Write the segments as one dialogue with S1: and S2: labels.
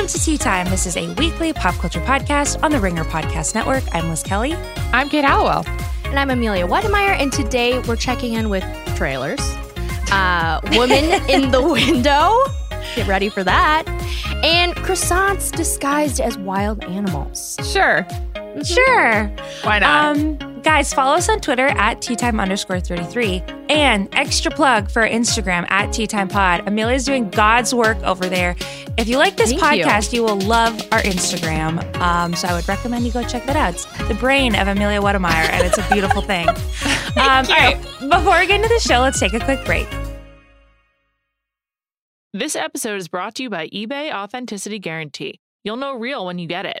S1: Welcome to Tea Time. This is a weekly pop culture podcast on the Ringer Podcast Network. I'm Liz Kelly.
S2: I'm Kate Halliwell.
S3: And I'm Amelia Wedemeyer. And today we're checking in with trailers. Uh, Woman in the Window. Get ready for that. And croissants disguised as wild animals.
S2: Sure.
S1: Sure.
S2: Why not?
S1: Um, guys, follow us on Twitter at tea time underscore 33. And extra plug for Instagram at tea time pod. Amelia's doing God's work over there. If you like this
S3: Thank you.
S1: podcast, you. will love our Instagram. Um, so I would recommend you go check that out. It's the brain of Amelia Wedemeyer, and it's a beautiful thing. um, all right, before we get into the show, let's take a quick break.
S4: This episode is brought to you by eBay Authenticity Guarantee. You'll know real when you get it.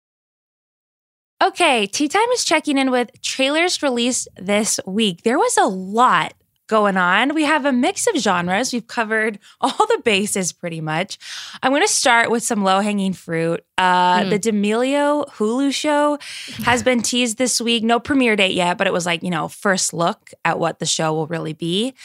S1: Okay, Tea Time is checking in with trailers released this week. There was a lot going on. We have a mix of genres. We've covered all the bases pretty much. I'm going to start with some low hanging fruit. Uh, The D'Amelio Hulu show has been teased this week. No premiere date yet, but it was like, you know, first look at what the show will really be.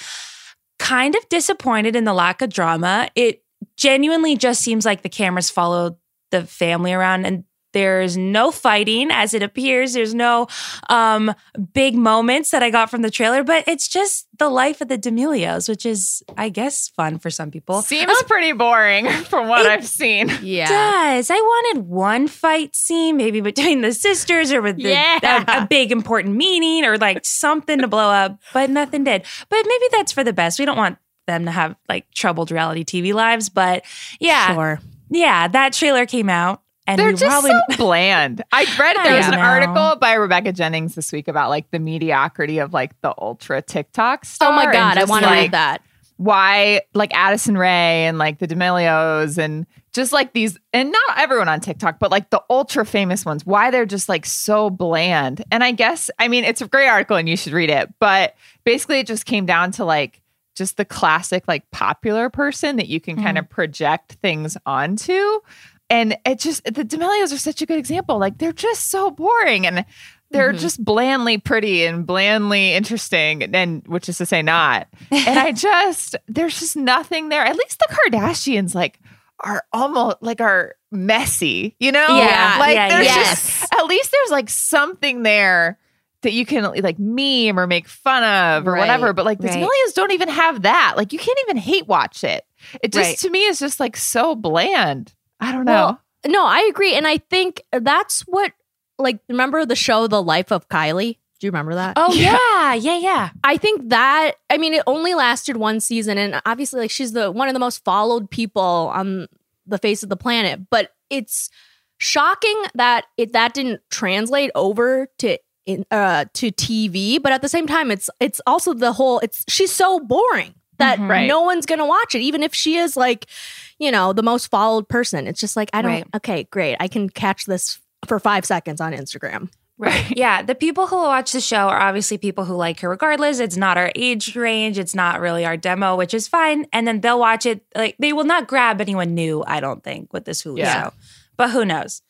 S1: Kind of disappointed in the lack of drama. It genuinely just seems like the cameras followed the family around and there's no fighting as it appears. There's no um, big moments that I got from the trailer, but it's just the life of the D'Amelios, which is, I guess, fun for some people.
S2: Seems pretty boring from what I've seen.
S3: Yeah.
S1: does. I wanted one fight scene, maybe between the sisters or with the,
S2: Yeah.
S1: a, a big important meeting or like something to blow up, but nothing did. But maybe that's for the best. We don't want them to have like troubled reality TV lives, but yeah,
S3: Sure.
S1: yeah, that trailer came out. And
S2: They're just
S1: probably
S2: so bland. I read
S1: I
S2: there was an
S1: know.
S2: article by Rebecca Jennings this week about like the mediocrity of like the ultra TikTok star.
S3: Oh my God. I want to
S2: like,
S3: read that.
S2: Why like Addison Rae and like the D'Amelios and just like these and not everyone on TikTok, but like the ultra famous ones, why they're just like so bland. And I guess I mean it's a great article and you should read it, but basically it just came down to like just the classic like popular person that you can kind mm-hmm. of project things onto. And it just the D'Amelios are such a good example. Like they're just so boring and they're mm-hmm. just blandly pretty and blandly interesting, and which is to say not. And I just there's just nothing there. At least the Kardashians like are almost like are messy, you know?
S1: Yeah,
S2: like
S1: yeah,
S2: there's
S3: yes.
S2: just at least there's like something there that you can like meme or make fun of or
S3: Right,
S2: whatever. But like the
S1: right.
S2: D'Amelios don't even have that. Like you can't even hate watch it. It just
S1: Right.
S2: to me is just like so bland. I don't know.
S3: Well, no, I agree. And I think that's what, like, remember the show The Life of Kylie? Do you remember that?
S1: Oh yeah, yeah, yeah.
S3: I think that I mean it only lasted one season and obviously like she's the one of the most followed people on the face of the planet but it's shocking that it that didn't translate over to in, uh, to TV, but at the same time, it's it's also the whole. It's she's so boring that
S1: Mhm.
S2: Right.
S3: no one's gonna watch it, even if she is like, you know, the most followed person. It's just like I don't.
S1: Right.
S3: Okay, great, I can catch this for five seconds on Instagram.
S1: Right. Yeah. The people who will watch the show are obviously people who like her regardless. It's not our age range. It's not really our demo, which is fine. And then they'll watch it. Like they will not grab anyone new, I don't think, with this Hulu
S2: Yeah.
S1: show. But who knows?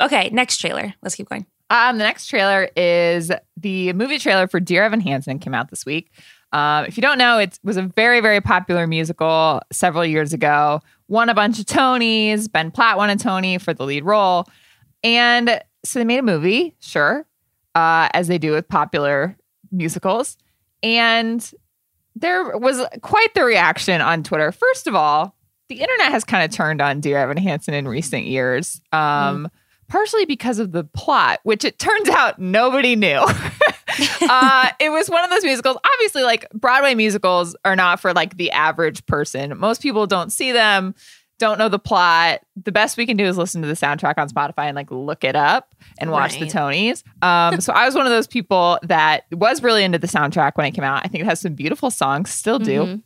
S1: Okay, next trailer. Let's keep going.
S2: Um, the next trailer is the movie trailer for Dear Evan Hansen came out this week. Um, if you don't know, it was a very, very popular musical several years ago. Won a bunch of Tonys. Ben Platt won a Tony for the lead role. And so they made a movie, sure, uh, as they do with popular musicals. And there was quite the reaction on Twitter. First of all, the internet has kind of turned on Dear Evan Hansen in recent years, um, partially because of the plot, which it turns out nobody knew. uh, it was one of those musicals. Obviously, like Broadway musicals are not for like the average person. Most people don't see them, don't know the plot. The best we can do is listen to the soundtrack on Spotify and like look it up and watch the Tonys. Um, so I was one of those people that was really into the soundtrack when it came out. I think it has some beautiful songs, still do.
S3: Mhm.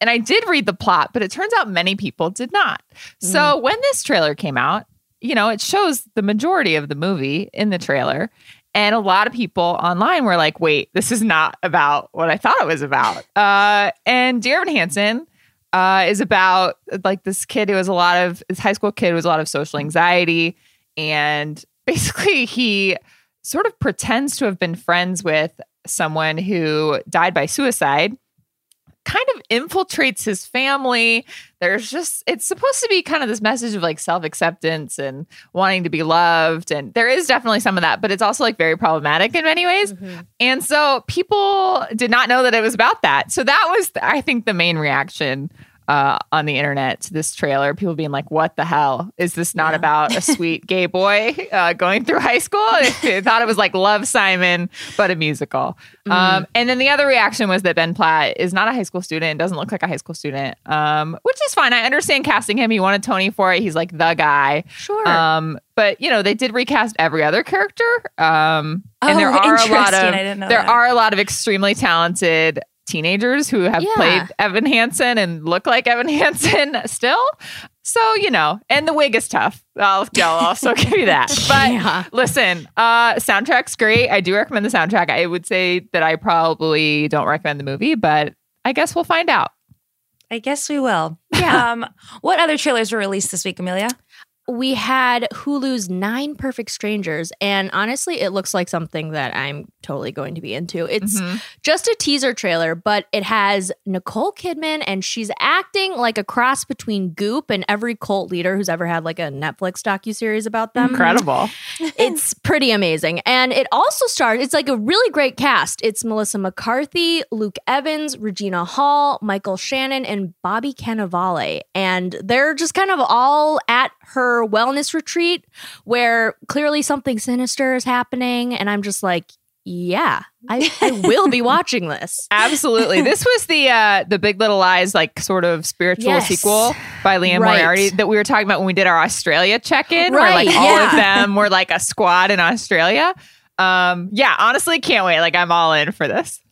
S2: And I did read the plot, but it turns out many people did not. So when this trailer came out, you know, it shows the majority of the movie in the trailer. And a lot of people online were like, wait, this is not about what I thought it was about. Uh, and Dear Evan Hansen uh, is about like this kid who was a lot of, this high school kid who has a lot of social anxiety. And basically, he sort of pretends to have been friends with someone who died by suicide kind of infiltrates his family. There's just, it's supposed to be kind of this message of like self acceptance and wanting to be loved. And there is definitely some of that, but it's also like very problematic in many ways. Mm-hmm. And so people did not know that it was about that. So that was, I think, the main reaction. Uh, on the internet to this trailer, people being like, "What the hell is this? Not
S3: Yeah.
S2: about a sweet gay boy uh, going through high school?" They thought it was like Love Simon, but a musical. Um, and then the other reaction was that Ben Platt is not a high school student, doesn't look like a high school student, um, which is fine. I understand casting him. He won a Tony for it. He's like the guy.
S3: Sure.
S2: Um, but you know, they did recast every other character. Um, and
S1: Oh,
S2: there are a lot of
S1: I didn't know
S2: there
S1: that.
S2: are a lot of extremely talented teenagers who have
S3: Yeah.
S2: played Evan Hansen and look like Evan Hansen still. So you know, and the wig is tough. I'll, I'll also give you that. But
S3: Yeah.
S2: listen, uh, soundtrack's great. I do recommend the soundtrack. I would say that I probably don't recommend the movie, but I guess we'll find out.
S1: I guess we will.
S3: Yeah.
S1: Um, what other trailers were released this week, Amelia?
S3: We had Hulu's Nine Perfect Strangers, and honestly, it looks like something that I'm totally going to be into. It's
S2: Mhm.
S3: just a teaser trailer, but it has Nicole Kidman, and she's acting like a cross between Goop and every cult leader who's ever had like a Netflix docuseries about them.
S2: Incredible.
S3: It's pretty amazing. And it also stars, it's like a really great cast. It's Melissa McCarthy, Luke Evans, Regina Hall, Michael Shannon, and Bobby Cannavale. And they're just kind of all at her wellness retreat where clearly something sinister is happening. And I'm just like, yeah, I, I will be watching this.
S2: Absolutely. this was the uh the Big Little Lies like sort of spiritual
S3: Yes.
S2: sequel by Liane
S3: Right.
S2: Moriarty that we were talking about when we did our Australia check-in where
S3: Right,
S2: like all of them were like a squad in Australia. Um yeah, honestly can't wait. Like I'm all in for this.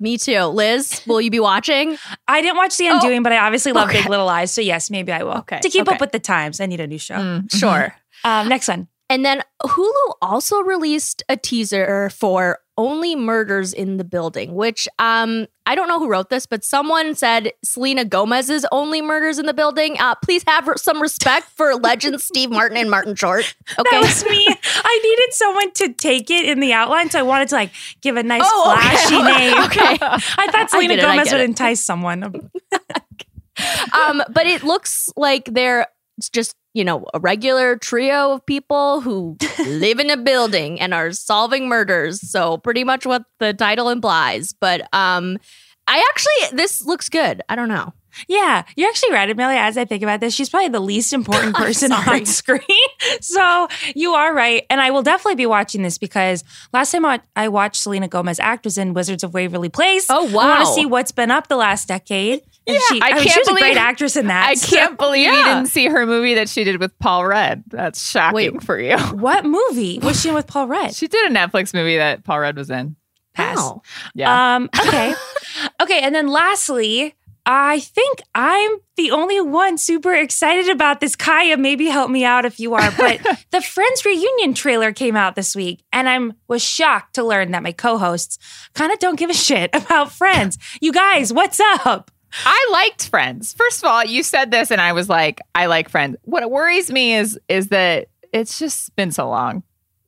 S3: Me too. Liz, will you be watching?
S1: I didn't watch The Undoing, but I obviously love
S3: Okay.
S1: Big Little Lies. So yes, maybe I will.
S3: Okay,
S1: To keep
S3: okay.
S1: up with the times, I need a new show.
S2: Mm,
S3: Sure.
S1: Um, next one.
S3: And then Hulu also released a teaser for Only Murders in the Building, which um I don't know who wrote this, but someone said Selena Gomez's Only Murders in the Building. Uh, please have some respect for legends Steve Martin and Martin Short. Okay.
S1: That was me. I needed someone to take it in the outline, so I wanted to like give a nice
S3: Oh, okay.
S1: flashy name.
S3: Okay.
S1: I thought Selena
S3: get it, I
S1: Gomez would
S3: it.
S1: entice someone.
S3: um, but it looks like they're just you know a regular trio of people who live in a building and are solving murders. So pretty much what the title implies. But um, I actually this looks good. I don't know.
S1: Yeah, you're actually right, Amelia. As I think about this, she's probably the least important person on screen. so you are right. And I will definitely be watching this because last time I I watched Selena Gomez act was in Wizards of Waverly Place.
S3: Oh, wow.
S1: I want to see what's been up the last decade. And she,
S2: I
S1: I mean,
S2: can't
S1: she was a
S2: believe-
S1: great actress in that.
S2: I
S1: so-
S2: can't believe you didn't see her movie that she did with Paul Rudd. That's shocking
S3: Wait.
S2: for you.
S1: What movie was she in with Paul Rudd?
S2: She did a Netflix movie that Paul Rudd was in.
S1: Pass.
S3: Wow.
S2: Yeah.
S1: Um, okay. okay. And then lastly, I think I'm the only one super excited about this. Kaya, maybe help me out if you are. But the Friends reunion trailer came out this week, and I was shocked to learn that my co-hosts kind of don't give a shit about Friends. You guys, what's up?
S2: I liked Friends. First of all, you said this and I was like, I like Friends. What worries me is is that it's just been so long,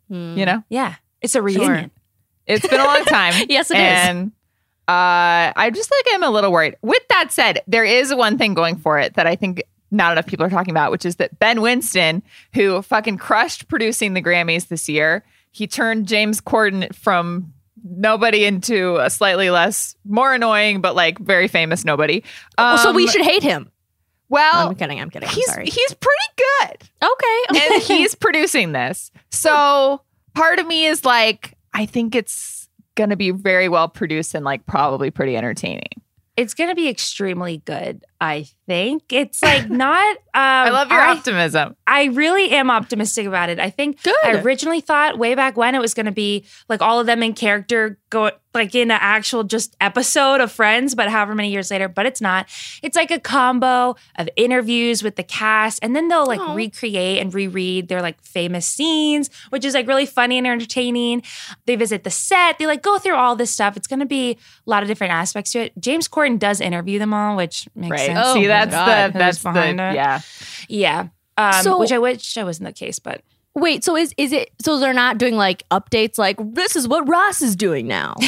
S3: Hmm.
S2: you know?
S1: Yeah, it's a reunion.
S2: It's been a long time.
S3: Yes, it is.
S2: and uh I just like I'm a little worried. With that said, there is one thing going for it that I think not enough people are talking about, which is that Ben Winston, who fucking crushed producing the Grammys this year, he turned James Corden from nobody into a slightly less more annoying but like very famous nobody.
S3: Well, so we
S2: Um,
S3: should hate him.
S2: Well,
S3: I'm kidding. I'm kidding. I'm
S2: he's
S3: sorry.
S2: he's pretty good
S3: okay.
S2: and he's producing this. So part of me is like, I think it's gonna be very well produced and like probably pretty entertaining.
S1: It's going to be extremely good. I think it's like not. Um,
S2: I love your
S1: I,
S2: optimism.
S1: I really am optimistic about it. I think
S3: Good.
S1: I originally thought way back when it was going to be like all of them in character go like in an actual just episode of Friends, but however many years later, but it's not. It's like a combo of interviews with the cast and then they'll like
S3: Aw.
S1: recreate and reread their like famous scenes, which is like really funny and entertaining. They visit the set, they like go through all this stuff. It's going to be a lot of different aspects to it. James Corden does interview them all, which makes
S2: Right.
S1: sense.
S3: Oh
S2: See,
S3: my
S2: that's
S3: God.
S2: the
S1: Who's
S2: that's the
S1: behind it?
S2: yeah.
S1: Yeah. Um,
S3: So-
S1: which I wish I wasn't the case, but
S3: Wait, so is is it so they're not doing like updates like this is what Ross is doing now?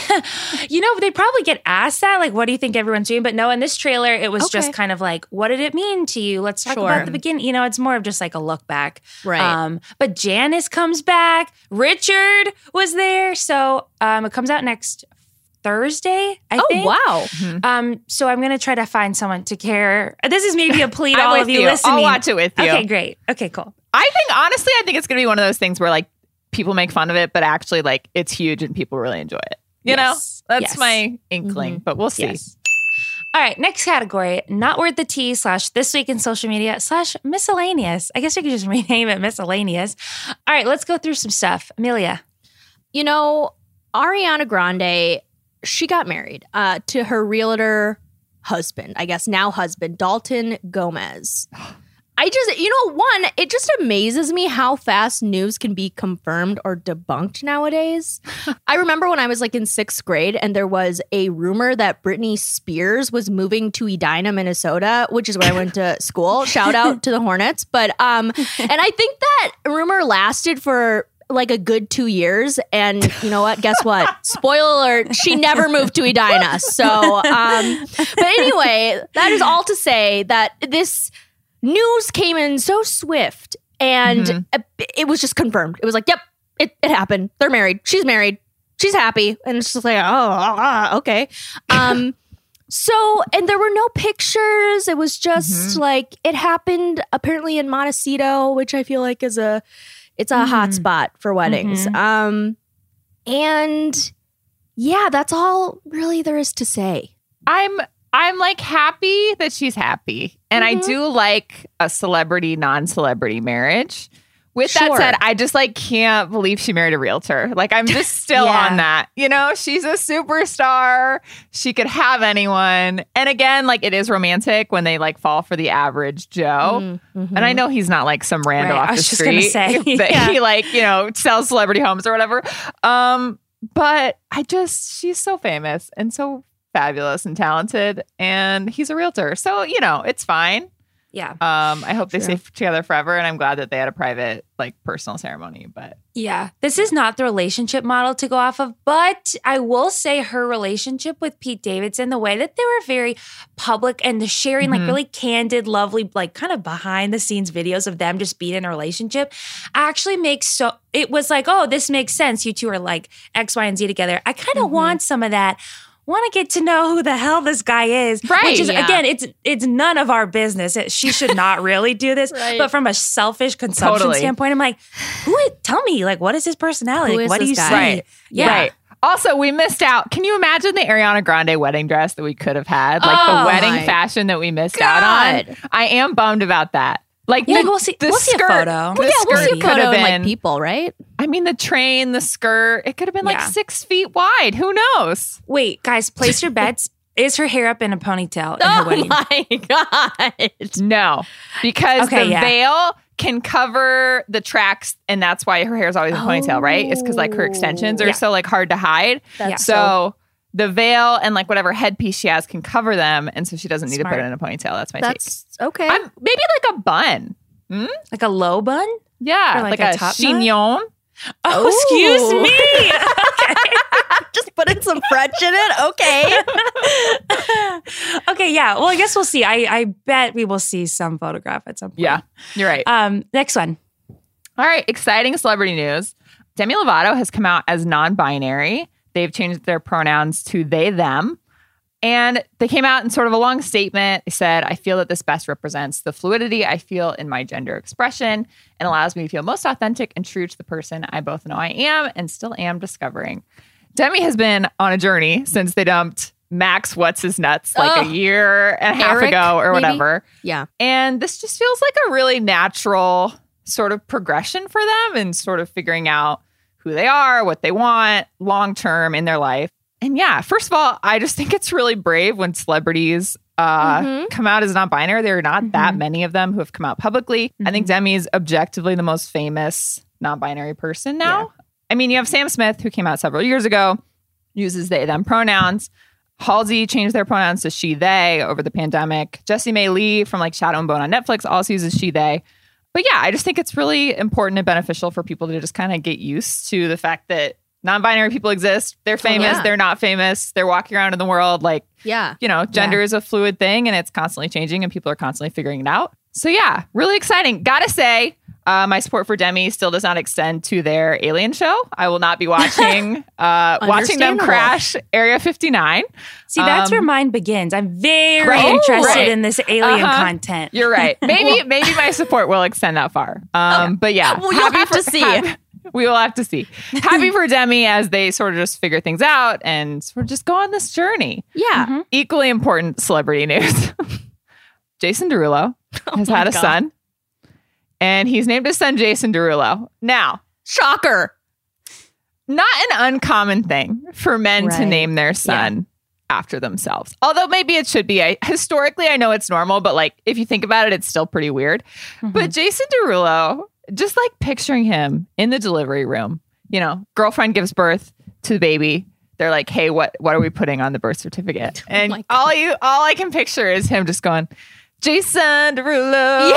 S1: You know, they probably get asked that, like, what do you think everyone's doing? But no, in this trailer, it was
S3: Okay.
S1: just kind of like, what did it mean to you? Let's talk
S3: Sure.
S1: about the beginning. You know, it's more of just like a look back.
S3: Right.
S1: Um, but Janice comes back. Richard was there. So um, it comes out next Thursday, I
S3: oh
S1: think.
S3: wow.
S1: Um, so I'm gonna try to find someone to care. This is maybe a plea to all of you,
S2: you.
S1: listening.
S2: I'll watch it with you.
S1: Okay, great. Okay, cool.
S2: I think honestly, I think it's gonna be one of those things where like people make fun of it, but actually like it's huge and people really enjoy it. You
S1: Yes.
S2: know, that's
S1: Yes. Mm-hmm.
S2: my inkling, but we'll see.
S1: Yes. All right, next category, not worth the tea slash this week in social media slash miscellaneous. I guess we could just rename it miscellaneous. All right, let's go through some stuff. Amelia.
S3: You know, Ariana Grande, she got married uh, to her realtor husband, I guess now husband, Dalton Gomez. I just, you know, one, it just amazes me how fast news can be confirmed or debunked nowadays. I remember when I was like in sixth grade and there was a rumor that Britney Spears was moving to Edina, Minnesota, which is where I went to school. Shout out to the Hornets. But, um, and I think that rumor lasted for like a good two years. And you know what? Guess what? Spoiler alert, she never moved to Edina. So, um, but anyway, that is all to say that this news came in so swift and
S2: Mhm.
S3: it- was just confirmed. It was like, yep, it, it happened. They're married. She's married. She's happy. And it's just like, oh, ah, ah, okay. Um, so, and there were no pictures. It was just like, it happened apparently in Montecito, which I feel like is a, it's a hot
S1: Mhm.
S3: spot for weddings.
S1: Mhm.
S3: Um, and yeah, that's all really there is to say.
S2: I'm I'm like happy that she's happy. And I
S3: Mhm.
S2: do like a celebrity non-celebrity marriage. With
S3: Sure.
S2: that said, I just like can't believe she married a realtor. Like I'm just still
S1: Yeah.
S2: on that. You know, she's a superstar. She could have anyone. And again, like it is romantic when they like fall for the average Joe.
S3: Mm, mhm.
S2: And I know he's not like some rando
S1: Right,
S2: off
S1: I
S2: the street
S1: say,
S2: that
S1: yeah.
S2: he like, you know, sells celebrity homes or whatever. Um, but I just she's so famous and so fabulous and talented and he's a realtor. So, you know, it's fine.
S1: Yeah.
S2: Um, I hope they
S3: Sure.
S2: stay together forever and I'm glad that they had a private like personal ceremony, but
S1: Yeah. This is not the relationship model to go off of, but I will say her relationship with Pete Davidson, the way that they were very public and the sharing
S2: Mhm.
S1: like really candid, lovely, like kind of behind the scenes videos of them just being in a relationship actually makes so it was like, oh, this makes sense. You two are like X, Y, and Z together. I kind of
S3: Mhm.
S1: want some of that. Want to get to know who the hell this guy is,
S2: Right,
S1: Which is
S3: yeah.
S1: again, it's it's none of our business. It, she should not really do this.
S3: Right.
S1: But from a selfish consumption
S2: Totally.
S1: standpoint, I'm like, who? Tell me, like, what is his personality?
S3: Who
S1: Like,
S3: is
S1: what do
S3: this
S1: you
S3: guy?
S1: see?
S2: Right.
S1: Yeah.
S2: Right. Also, we missed out. Can you imagine the Ariana Grande wedding dress that we could have had? Like
S3: Oh
S2: the wedding fashion that we missed out on. I am bummed about that. Like
S1: Yeah,
S2: the,
S1: we'll see-
S2: the
S1: we'll see a
S2: skirt,
S1: photo.
S2: the
S3: yeah, we'll see a photo
S2: have
S3: and like people, right?
S2: I mean, the train, the skirt, it could have been like six feet wide. Who knows?
S1: Wait, guys, place your bets. Is her hair up in a ponytail in her
S3: Oh
S1: wedding?
S3: my god!
S2: No, because
S1: Okay,
S2: the
S1: yeah.
S2: veil can cover the tracks, and that's why her hair is always in a ponytail, right? It's because like her extensions are
S1: Yeah.
S2: so like hard to hide.
S3: That's
S2: so the veil and like whatever headpiece she has can cover them, and so she doesn't need to put it in a ponytail. That's my take.
S3: That's okay.
S2: I'm, maybe like a bun.
S1: Like a low bun?
S2: Yeah,
S1: like
S2: like,
S1: a
S2: a,
S1: top
S2: chignon.
S1: Oh, excuse
S3: Ooh.
S1: me.
S3: Just putting some French in it. Okay.
S1: okay, yeah. Well, I guess we'll see. I, I bet we will see some photograph at some point.
S2: Yeah, you're right.
S1: Um, next one.
S2: All right, exciting celebrity news. Demi Lovato has come out as non binary. They've changed their pronouns to they, them. And they came out in sort of a long statement. They said, I feel that this best represents the fluidity I feel in my gender expression and allows me to feel most authentic and true to the person I both know I am and still am discovering. Demi has been on a journey since they dumped Max What's His Nuts like
S3: Ugh.
S2: a year and a half
S3: Ehrich,
S2: ago or
S3: maybe?
S2: whatever.
S3: Yeah.
S2: And this just feels like a really natural sort of progression for them and sort of figuring out who they are, what they want long term in their life. And yeah, first of all, I just think it's really brave when celebrities uh,
S3: Mhm.
S2: come out as non binary. There are not that many of them who have come out publicly. I think Demi is objectively the most famous non binary person now. I mean, you have Sam Smith, who came out several years ago, uses they, them pronouns. Halsey changed their pronouns to she, they over the pandemic. Jessie Mei Li from like Shadow and Bone on Netflix also uses she, they. But yeah, I just think it's really important and beneficial for people to just kind of get used to the fact that non-binary people exist. They're oh, famous,
S3: yeah.
S2: they're not famous, they're walking around in the world like,
S3: Yeah.
S2: you know, gender is a fluid thing and it's constantly changing and people are constantly figuring it out. So yeah, really exciting. Gotta say, uh, my support for Demi still does not extend to their Alien show. I will not be watching uh, watching them crash Area 59.
S1: See, that's
S2: Um,
S1: where mine begins. I'm very
S2: Right,
S1: interested
S2: right.
S1: in this alien
S2: Uh-huh.
S1: content.
S2: You're right. Maybe maybe my support will extend that far. Um, But yeah,
S3: Well, you'll have to see.
S2: happy- we will have to see. Happy for Demi as they sort of just figure things out and sort of just go on this journey.
S3: Yeah.
S1: Mhm.
S2: Equally important celebrity news. Jason Derulo has
S3: my
S2: had a
S3: God.
S2: son, and he's named his son Jason Derulo. Now,
S3: Shocker.
S2: not an uncommon thing for men to name their son after themselves. Although maybe it should be. I, historically, I know it's normal, but like if you think about it, it's still pretty weird. Mm-hmm. But Jason Derulo, just like picturing him in the delivery room, you know, girlfriend gives birth to the baby. They're like, "Hey, what what are we putting on the birth certificate?" Oh and
S3: my
S2: all you all I can picture is him just going, "Jason Derulo."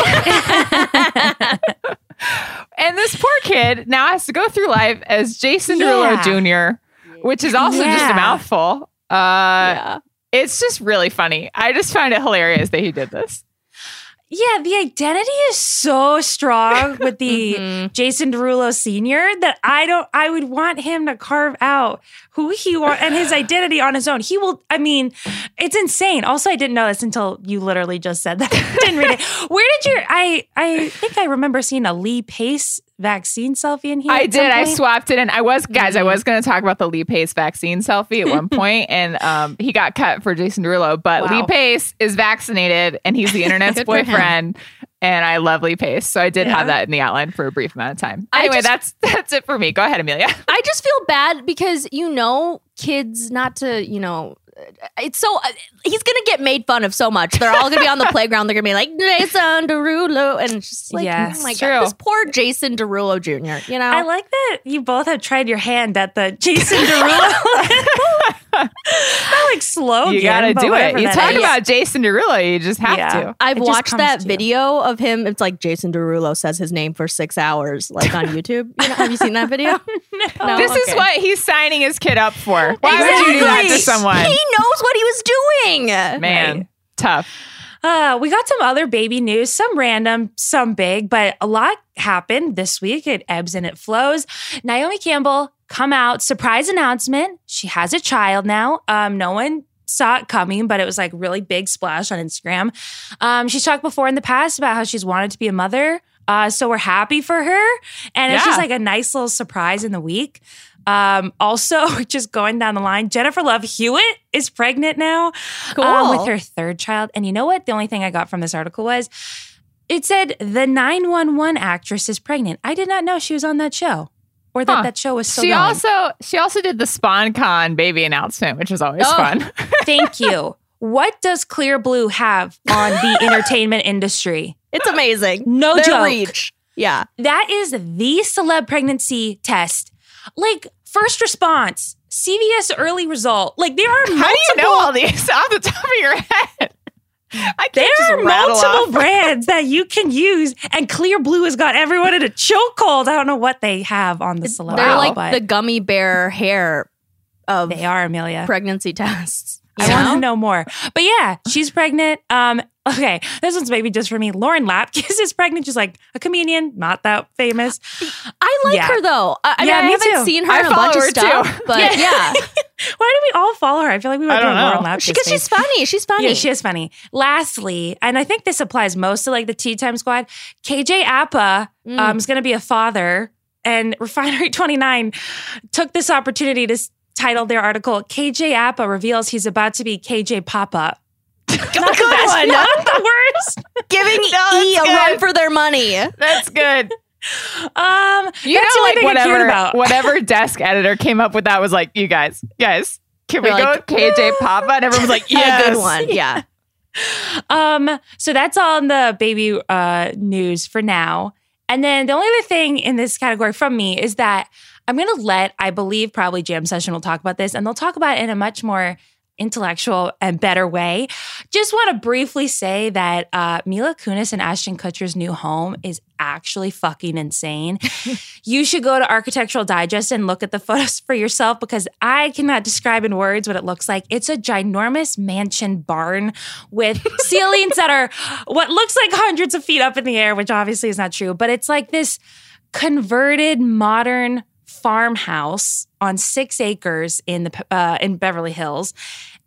S2: and this poor kid now has to go through life as Jason
S1: Yeah.
S2: Derulo Jr., which is also just a mouthful. Uh,
S3: yeah.
S2: It's just really funny. I just find it hilarious that he did this.
S1: Yeah, the identity is so strong with the
S3: Mhm.
S1: Jason Derulo Senior that I don't. I would want him to carve out who he wants and his identity on his own. He will. I mean, it's insane. Also, I didn't know this until you literally just said that. didn't read it. Where did your? I I think I remember seeing a Lee Pace vaccine selfie in here.
S2: I did. I swapped it in. I was, guys, I
S3: Mhm.
S2: was going to talk about the Lee Pace vaccine selfie at one point, and um, he got cut for Jason Derulo. But
S1: Wow.
S2: Lee Pace is vaccinated, and he's the internet's
S3: Good for him.
S2: boyfriend. And I love Lee Pace, so I did
S1: Yeah.
S2: have that in the outline for a brief amount of time. Anyway,
S3: just-
S2: that's that's it for me. Go ahead, Amelia.
S3: I just feel bad because you know kids not to you know it's so uh, he's gonna get made fun of so much. They're all gonna be on the playground. They're gonna be like Jason Derulo, and just like
S1: Yeah,
S3: oh my
S2: it's
S3: god, this poor Jason Derulo Jr. You know,
S1: I like that you both have tried your hand at the Jason Derulo. Not like slogan.
S2: you got to do it. You talk
S1: is.
S2: about Jason Derulo, you just have
S1: Yeah.
S2: to.
S3: I've
S1: It
S3: watched that
S1: to you.
S3: video of him. It's like Jason Derulo says his name for six hours, like on YouTube. You know, have you seen that video? No?
S2: this is what he's signing his kid up for. Why would you do that to someone?
S3: He knows what he was doing.
S2: Man, tough.
S1: Uh, we got some other baby news, some random, some big, but a lot happened this week. It ebbs and it flows. Naomi Campbell come out, surprise announcement. She has a child now. Um, no one saw it coming, but it was like really big splash on Instagram. Um, she's talked before in the past about how she's wanted to be a mother. Uh, so we're happy for her. And it's just like a nice little surprise in the week. Um, also, just going down the line, Jennifer Love Hewitt is pregnant now
S3: Cool.
S1: um, with her third child. And you know what? The only thing I got from this article was it said the 911 actress is pregnant. I did not know she was on that show or that
S2: Huh.
S1: that show was still
S2: she
S1: going.
S2: also she also did the sponcon baby announcement, which is always
S3: Oh.
S2: fun.
S1: Thank you. What does Clearblue have on the entertainment industry?
S3: It's amazing.
S1: No
S3: Their
S1: joke.
S3: reach. Yeah.
S1: That is the celeb pregnancy test. Like first response, CVS early result. Like there are multiple.
S2: How
S1: multiple,
S2: do you know all these off the top of your head? I can't
S1: there
S2: just
S1: are multiple
S2: off.
S1: brands that you can use, and Clearblue has got everyone in a chokehold. I don't know what they have on the celeb.
S3: They're like
S1: but
S3: the gummy bear hair of
S1: they are Amelia.
S3: pregnancy tests.
S1: I want to
S3: know?
S1: know more. But yeah, she's pregnant. Um, okay, this one's maybe just for me. Lauren Lapkus is pregnant. She's like a comedian, not that famous.
S3: I like
S1: Yeah.
S3: her though. I, I mean,
S1: Yeah,
S3: I
S1: me
S3: haven't
S1: too.
S3: seen her
S2: I
S3: in a bunch
S2: follow
S3: of
S2: her,
S3: stuff,
S2: too.
S3: but
S1: Yeah.
S3: yeah,
S1: Why do we all follow her? I feel like we went
S2: I
S1: through Lauren. Lapkus.
S3: because
S1: phase.
S3: she's funny. She's funny.
S1: Yeah, she is funny. Lastly, and I think this applies most to like the Tea Time Squad, KJ Appa
S3: Mm.
S1: um, is going to be a father, and Refinery 29 took this opportunity to s- title their article, KJ Appa reveals he's about to be KJ Papa. not the best,
S3: one.
S1: not the worst.
S3: giving
S2: No,
S3: E a
S2: that's
S3: run for their money.
S2: That's good.
S1: Um,
S2: You
S1: that's
S2: know, like
S1: thing I cared
S2: whatever
S1: about.
S2: whatever desk editor came up with that was like, you guys, guys, can we
S3: They're
S2: go
S3: like,
S2: with KJ Papa? And everyone was like, yes.
S3: A good one. Yeah.
S1: Um, so that's all in the baby uh, news for now. And then the only other thing in this category from me is that I'm going to let, I believe, probably Jam Session will talk about this, and they'll talk about it in a much more intellectual and better way. Just want to briefly say that uh, Mila Kunis and Ashton Kutcher's new home is actually fucking insane. you should go to Architectural Digest and look at the photos for yourself because I cannot describe in words what it looks like. It's a ginormous mansion barn with ceilings that are what looks like hundreds of feet up in the air, which obviously is not true, but it's like this converted modern farmhouse on six acres in the uh, in Beverly Hills.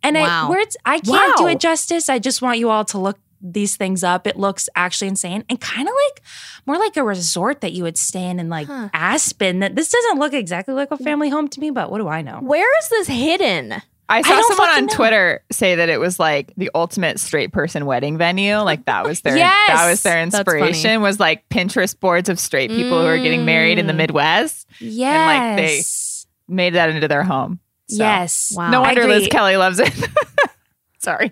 S1: And
S3: Wow.
S1: I, words I can't do it justice. I just want you all to look these things up. It looks actually insane and kind of like more like a resort that you would stay in in like
S3: Huh.
S1: Aspen. That this doesn't look exactly like a family home to me, but what do I know?
S3: Where is this hidden?
S2: I saw
S1: don't
S2: someone on
S1: know.
S2: Twitter say that it was like the ultimate straight person wedding venue. Like that was their
S1: Yes!
S2: that was their inspiration was like Pinterest boards of straight people who are getting married in the
S3: Mm.
S2: Midwest.
S1: Yes.
S2: And like, they- Made that into their home. So,
S1: yes.
S3: Wow.
S2: No wonder Liz. Kelly loves it. Sorry.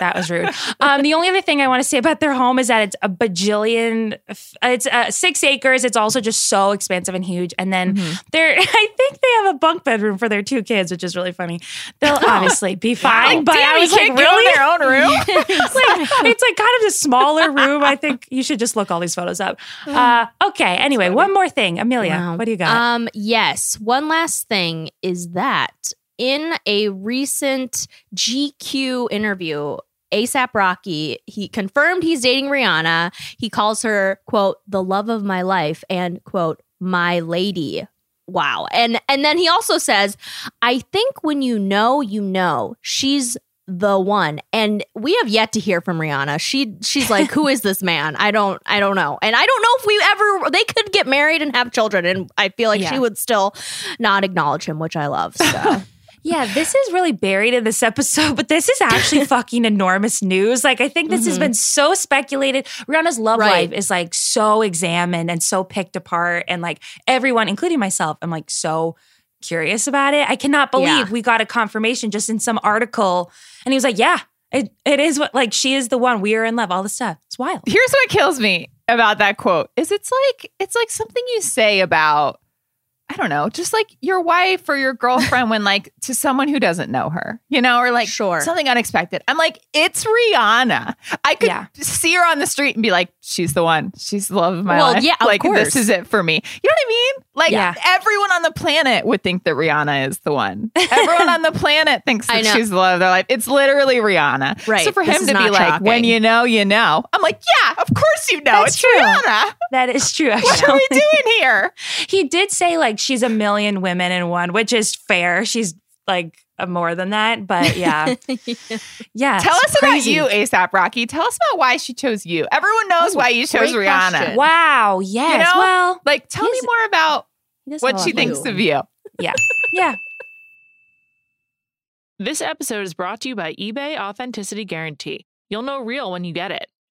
S1: That was rude. Um, the only other thing I want to say about their home is that it's a bajillion. It's uh, six acres. It's also just so expansive and huge. And then
S2: Mm-hmm.
S1: they're, I think they have a bunk bedroom for their two kids, which is really funny. They'll obviously be fine, but
S2: Damn,
S1: I was like, really?
S2: their own room.
S1: it's like it's like kind of a smaller room. I think you should just look all these photos up. Uh, okay. Anyway, one more thing, Amelia.
S3: Wow.
S1: What do you got?
S3: Um, yes. One last thing is that in a recent GQ interview, ASAP Rocky, he confirmed he's dating Rihanna. He calls her, quote, the love of my life and, quote, my lady. Wow. And and then he also says, I think when you know, you know. She's the one. And we have yet to hear from Rihanna. She she's like, Who is this man? I don't I don't know. And I don't know if we ever they could get married and have children. And I feel like
S1: Yeah.
S3: she would still not acknowledge him, which I love. So
S1: Yeah, this is really buried in this episode, but this is actually fucking enormous news. Like, I think this has
S3: Mhm.
S1: been so speculated. Rihanna's love
S3: Right.
S1: life is like so examined and so picked apart. And like everyone, including myself, I'm like so curious about it. I cannot believe
S3: Yeah.
S1: we got a confirmation just in some article. And he was like, yeah, it, it is what, like, she is the one. We are in love, all this stuff. It's wild.
S2: Here's what kills me about that quote is it's like it's like something you say about I don't know, just like your wife or your girlfriend when like to someone who doesn't know her, you know, or like
S3: Sure.
S2: something unexpected. I'm like, it's Rihanna. I could
S1: Yeah.
S2: see her on the street and be like, she's the one. She's the love of my
S3: Well,
S2: life.
S3: yeah, of
S2: like
S3: course.
S2: this is it for me. You know what I mean? Like
S1: Yeah.
S2: everyone on the planet would think that Rihanna is the one. Everyone on the planet thinks that she's the love of their life. It's literally Rihanna.
S3: Right.
S2: So for him to be
S3: not
S2: like, when you know, you know. I'm like, yeah, of course you know.
S1: That's
S2: it's
S1: true.
S2: Rihanna.
S1: That is true, Actually.
S2: What are we doing here?
S1: he did say like she's a million women in one, which is fair. She's like a more than that, but yeah, yeah.
S2: Tell us
S1: crazy.
S2: about you, ASAP Rocky. Tell us about why she chose you. Everyone knows why you chose Rihanna.
S3: question.
S1: Wow. Yes.
S2: You know?
S1: Well,
S2: Like, tell me more about what she
S1: lot
S2: thinks
S1: to
S2: of you.
S1: Yeah. Yeah.
S4: This episode is brought to you by eBay Authenticity Guarantee. You'll know real when you get it.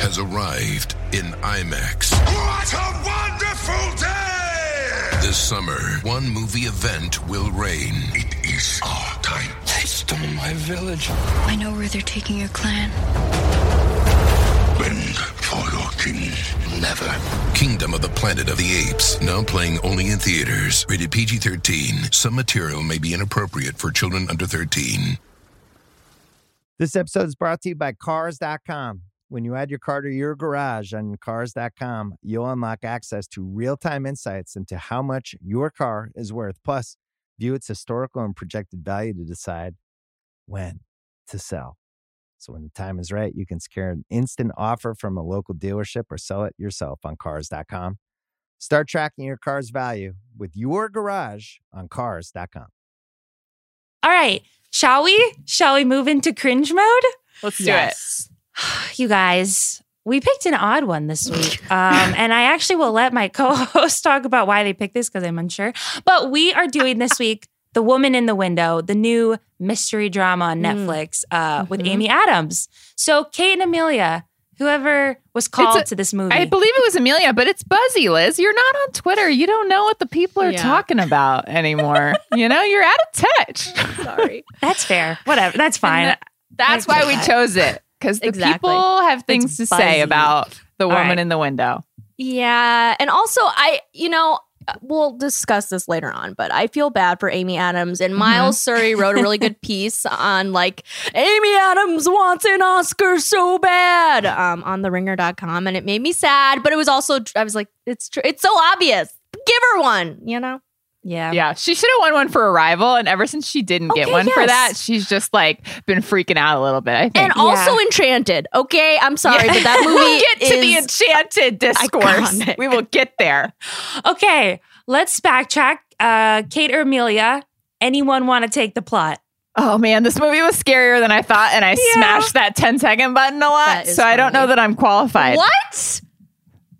S5: has arrived in IMAX.
S6: What a wonderful day!
S5: This summer, one movie event will reign.
S6: It is our time.
S7: They stole my village.
S8: I know where they're taking your clan.
S6: Bend for your king.
S7: Never.
S5: Kingdom of the Planet of the Apes, now playing only in theaters. Rated PG 13. Some material may be inappropriate for children under 13.
S9: This episode is brought to you by Cars.com. When you add your car to your garage on Cars.com, you'll unlock access to real time insights into how much your car is worth. Plus, view its historical and projected value to decide when to sell. So, when the time is right, you can secure an instant offer from a local dealership or sell it yourself on Cars.com. Start tracking your car's value with your garage on Cars.com.
S1: All right. Shall we? Shall we move into cringe mode?
S2: Let's do
S3: Yes.
S1: You guys, we picked an odd one this week. Um, and I actually will let my co host talk about why they picked this because I'm unsure. But we are doing this week The Woman in the Window, the new mystery drama on
S3: Mm.
S1: Netflix uh, with
S3: Mhm.
S1: Amy Adams. So, Kate and Amelia, whoever was called
S2: a-
S1: to this movie.
S2: I believe it was Amelia, but it's Buzzy, Liz. You're not on Twitter. You don't know what the people are
S3: Yeah.
S2: talking about anymore. you know, you're out of touch.
S3: Sorry.
S1: That's fair. Whatever. That's fine.
S2: that- That's why
S1: get
S2: we
S1: that.
S2: chose it because the
S3: Exactly.
S2: people have things to say about the woman
S1: right.
S2: in the window.
S3: Yeah. And also, I, you know, uh, we'll discuss this later on, but I feel bad for Amy Adams. And Miles Surrey wrote a really good piece on like, Amy Adams wants an Oscar so bad um, on theringer.com. And it made me sad, but it was also, I was like, it's true. It's so obvious. Give her one, you know?
S1: Yeah.
S2: Yeah, she should have won one for Arrival, and ever since she didn't get
S3: Okay,
S2: one for that, she's just like been freaking out a little bit. I think.
S3: And also Enchanted. Okay. I'm sorry, but that movie
S2: we'll get to the
S3: is-
S2: enchanted discourse.
S3: iconic.
S2: We will get there.
S1: Okay. Let's backtrack. Uh, Kate or Amelia, anyone want to take the plot?
S2: Oh man, this movie was scarier than I thought, and I smashed that 10 second button a lot.
S3: That is
S2: So I don't know that I'm qualified.
S3: What?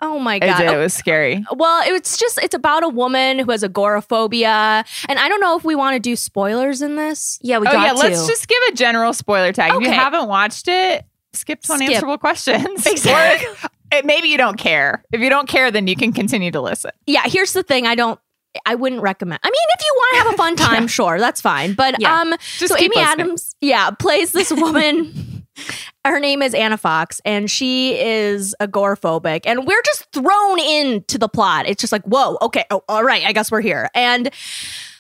S3: Oh my
S2: I
S3: god!
S2: did. It was scary.
S3: Well, it's just it's about a woman who has agoraphobia, and I don't know if we want to do spoilers in this.
S1: Yeah, we
S2: oh
S1: got
S2: yeah,
S1: to.
S2: let's just give a general spoiler tag. If you haven't watched it, skip to
S3: Skip.
S2: unanswerable questions.
S3: Exactly.
S2: It, maybe you don't care. If you don't care, then you can continue to listen.
S3: Yeah, here's the thing: I don't. I wouldn't recommend. I mean, if you want to have a fun time, sure, that's fine. But
S1: Yeah.
S3: um,
S2: Just
S3: so Amy
S2: listening.
S3: Adams, yeah, plays this woman. Her name is Anna Fox, and she is agoraphobic. And we're just thrown into the plot. It's just like, whoa, okay, oh, all right, I guess we're here. And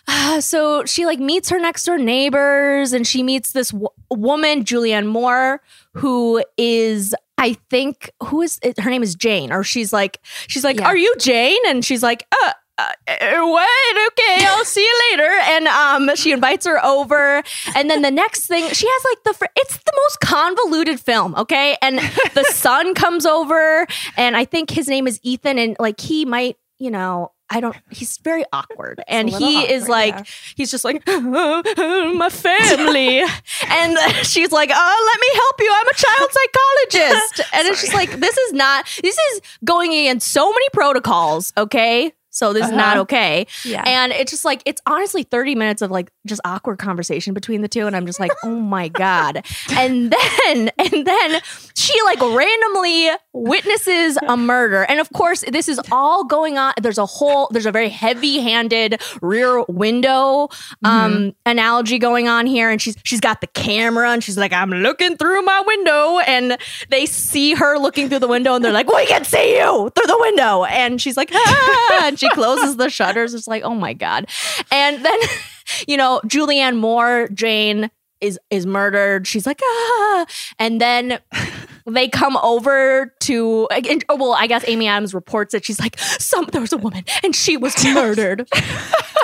S3: uh, so she like meets her next door neighbors, and she meets this w- woman, Julianne Moore, who is. I think who is it? her name is Jane, or she's like she's like,
S1: Yeah.
S3: "Are you Jane?" And she's like, "Uh, uh, uh, what? Okay, I'll see you later." And um, she invites her over, and then the next thing she has like the fr- it's the most convoluted film, okay? And the son comes over, and I think his name is Ethan, and like he might, you know. I don't. He's very awkward, and he is like,
S1: yeah.
S3: he's just like, my family, and she's like, oh, let me help you. I'm a child psychologist, and it's just like, this is not. This is going against so many protocols. Okay, So this is not
S2: Uh-huh.
S3: okay.
S1: Yeah.
S3: And it's just like it's honestly 30 minutes of like just awkward conversation between the two. And I'm just like, oh my God. And then and then she like randomly witnesses a murder. And of course, this is all going on. There's a whole, there's a very heavy-handed rear window um analogy going on here. And she's she's got the camera and she's like, I'm looking through my window. And they see her looking through the window and they're like, We can see you through the window. And she's like, ah, and she closes the shutters. It's like, oh my God. And then, you know, Julianne Moore, Jane is is murdered. She's like, ah. And then they come over to and, oh, well, I guess Amy Adams reports that she's like, some there was a woman and she was murdered.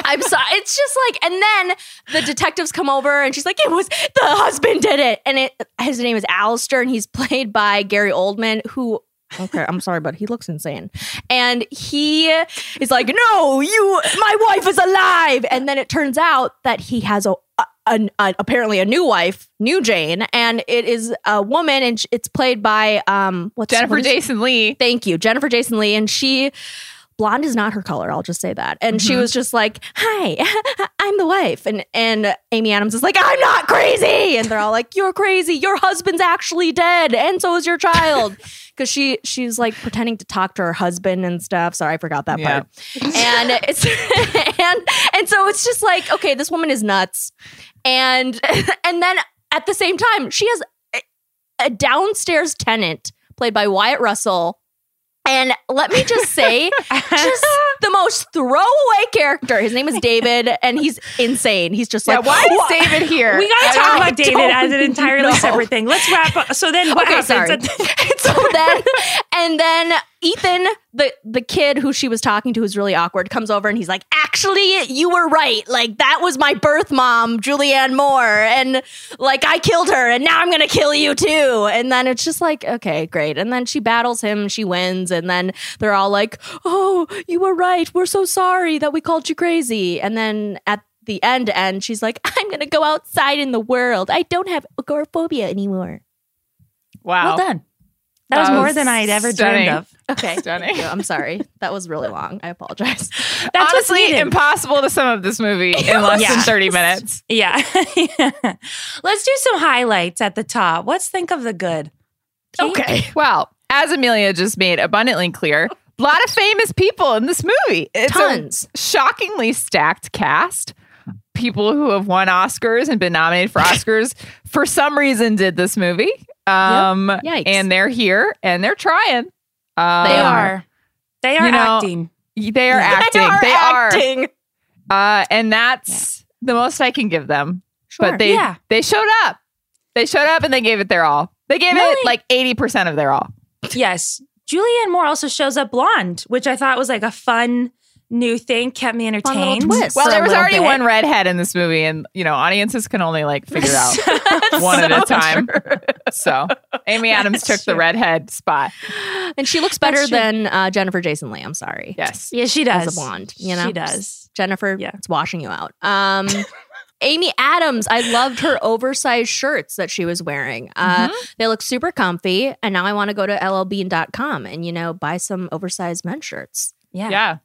S3: I'm sorry. It's just like, and then the detectives come over and she's like, it was the husband did it. And it his name is Alistair, and he's played by Gary Oldman, who Okay, I'm sorry, but he looks insane. And he is like, "No, you, my wife is alive." And then it turns out that he has a, apparently a new wife, new Jane, and it is a woman, and it's played by um, what's
S2: Jennifer
S3: what is-
S2: Jason Leigh.
S3: Thank you, Jennifer Jason Leigh, and she. Blonde is not her color. I'll just say that. And she mm-hmm. was just like, "Hi, I'm the wife," and and Amy Adams is like, "I'm not crazy," and they're all like, "You're crazy. Your husband's actually dead, and so is your child." Because she she's like pretending to talk to her husband and stuff. Sorry, I forgot that
S2: Yeah.
S3: part. And it's and and so it's just like, okay, this woman is nuts, and and then at the same time, she has a, a downstairs tenant played by Wyatt Russell. And let me just say, just the most throwaway character. His name is David, and he's insane. He's just
S2: Yeah,
S3: like,
S2: why is David here?
S1: we gotta talk about David as an entirely
S3: know.
S1: separate thing. Let's wrap up. So then what
S3: okay,
S1: happens?
S3: sorry.
S1: at
S3: so then, and then Ethan, the the kid who she was talking to, who's really awkward, comes over and he's like, "Actually, you were right. Like that was my birth mom, Julianne Moore, and like I killed her, and now I'm gonna kill you too." And then it's just like, okay, great. And then she battles him, she wins, and then they're all like, "Oh, you were right. We're so sorry that we called you crazy." And then at the end, end, she's like, "I'm gonna go outside in the world. I don't have agoraphobia anymore."
S2: Wow.
S1: well done. That was
S2: That
S1: more than I'd ever
S2: stunning.
S1: dreamed of.
S3: Okay.
S2: Stunning.
S3: Thank you. I'm sorry. That was really long. I apologize.
S1: That's what's
S2: Honestly,
S1: needed.
S2: impossible to sum up this movie in less
S1: Yeah.
S2: than 30 minutes.
S1: Yeah. Let's do some highlights at the top. Let's think of the good. Kate?
S2: Well, as Amelia just made abundantly clear, a lot of famous people in this movie. It's
S3: Tons.
S2: a shockingly stacked cast. People who have won Oscars and been nominated for Oscars for some reason did this movie. Um,
S3: Yikes.
S2: And they're here and they're trying. Um,
S1: They are. They are
S2: you know,
S1: acting.
S2: They are acting.
S3: They are acting.
S2: Uh, and that's the most I can give them.
S3: Sure.
S2: But they
S1: Yeah.
S2: they showed up. They showed up and they gave it their all. They gave
S1: Really?
S2: it like 80% of their all.
S1: Yes. Julianne Moore also shows up blonde, which I thought was like a fun new thing, kept me entertained.
S3: twist.
S2: Well, there was already
S3: bit.
S2: one redhead in this movie, and you know, audiences can only like figure out one at a
S3: so
S2: time. So Amy Adams took the redhead spot.
S3: And she looks better than uh, Jennifer Jason Leigh. I'm sorry.
S2: Yes.
S1: Yeah, she does.
S3: As a blonde, you know?
S1: She does.
S3: Jennifer,
S1: Yeah.
S3: it's washing you out. Um, Amy Adams, I loved her oversized shirts that she was wearing. Uh, They look super comfy. And now I want to go to llbean.com and, you know, buy some oversized men's shirts.
S1: Yeah.
S2: Yeah.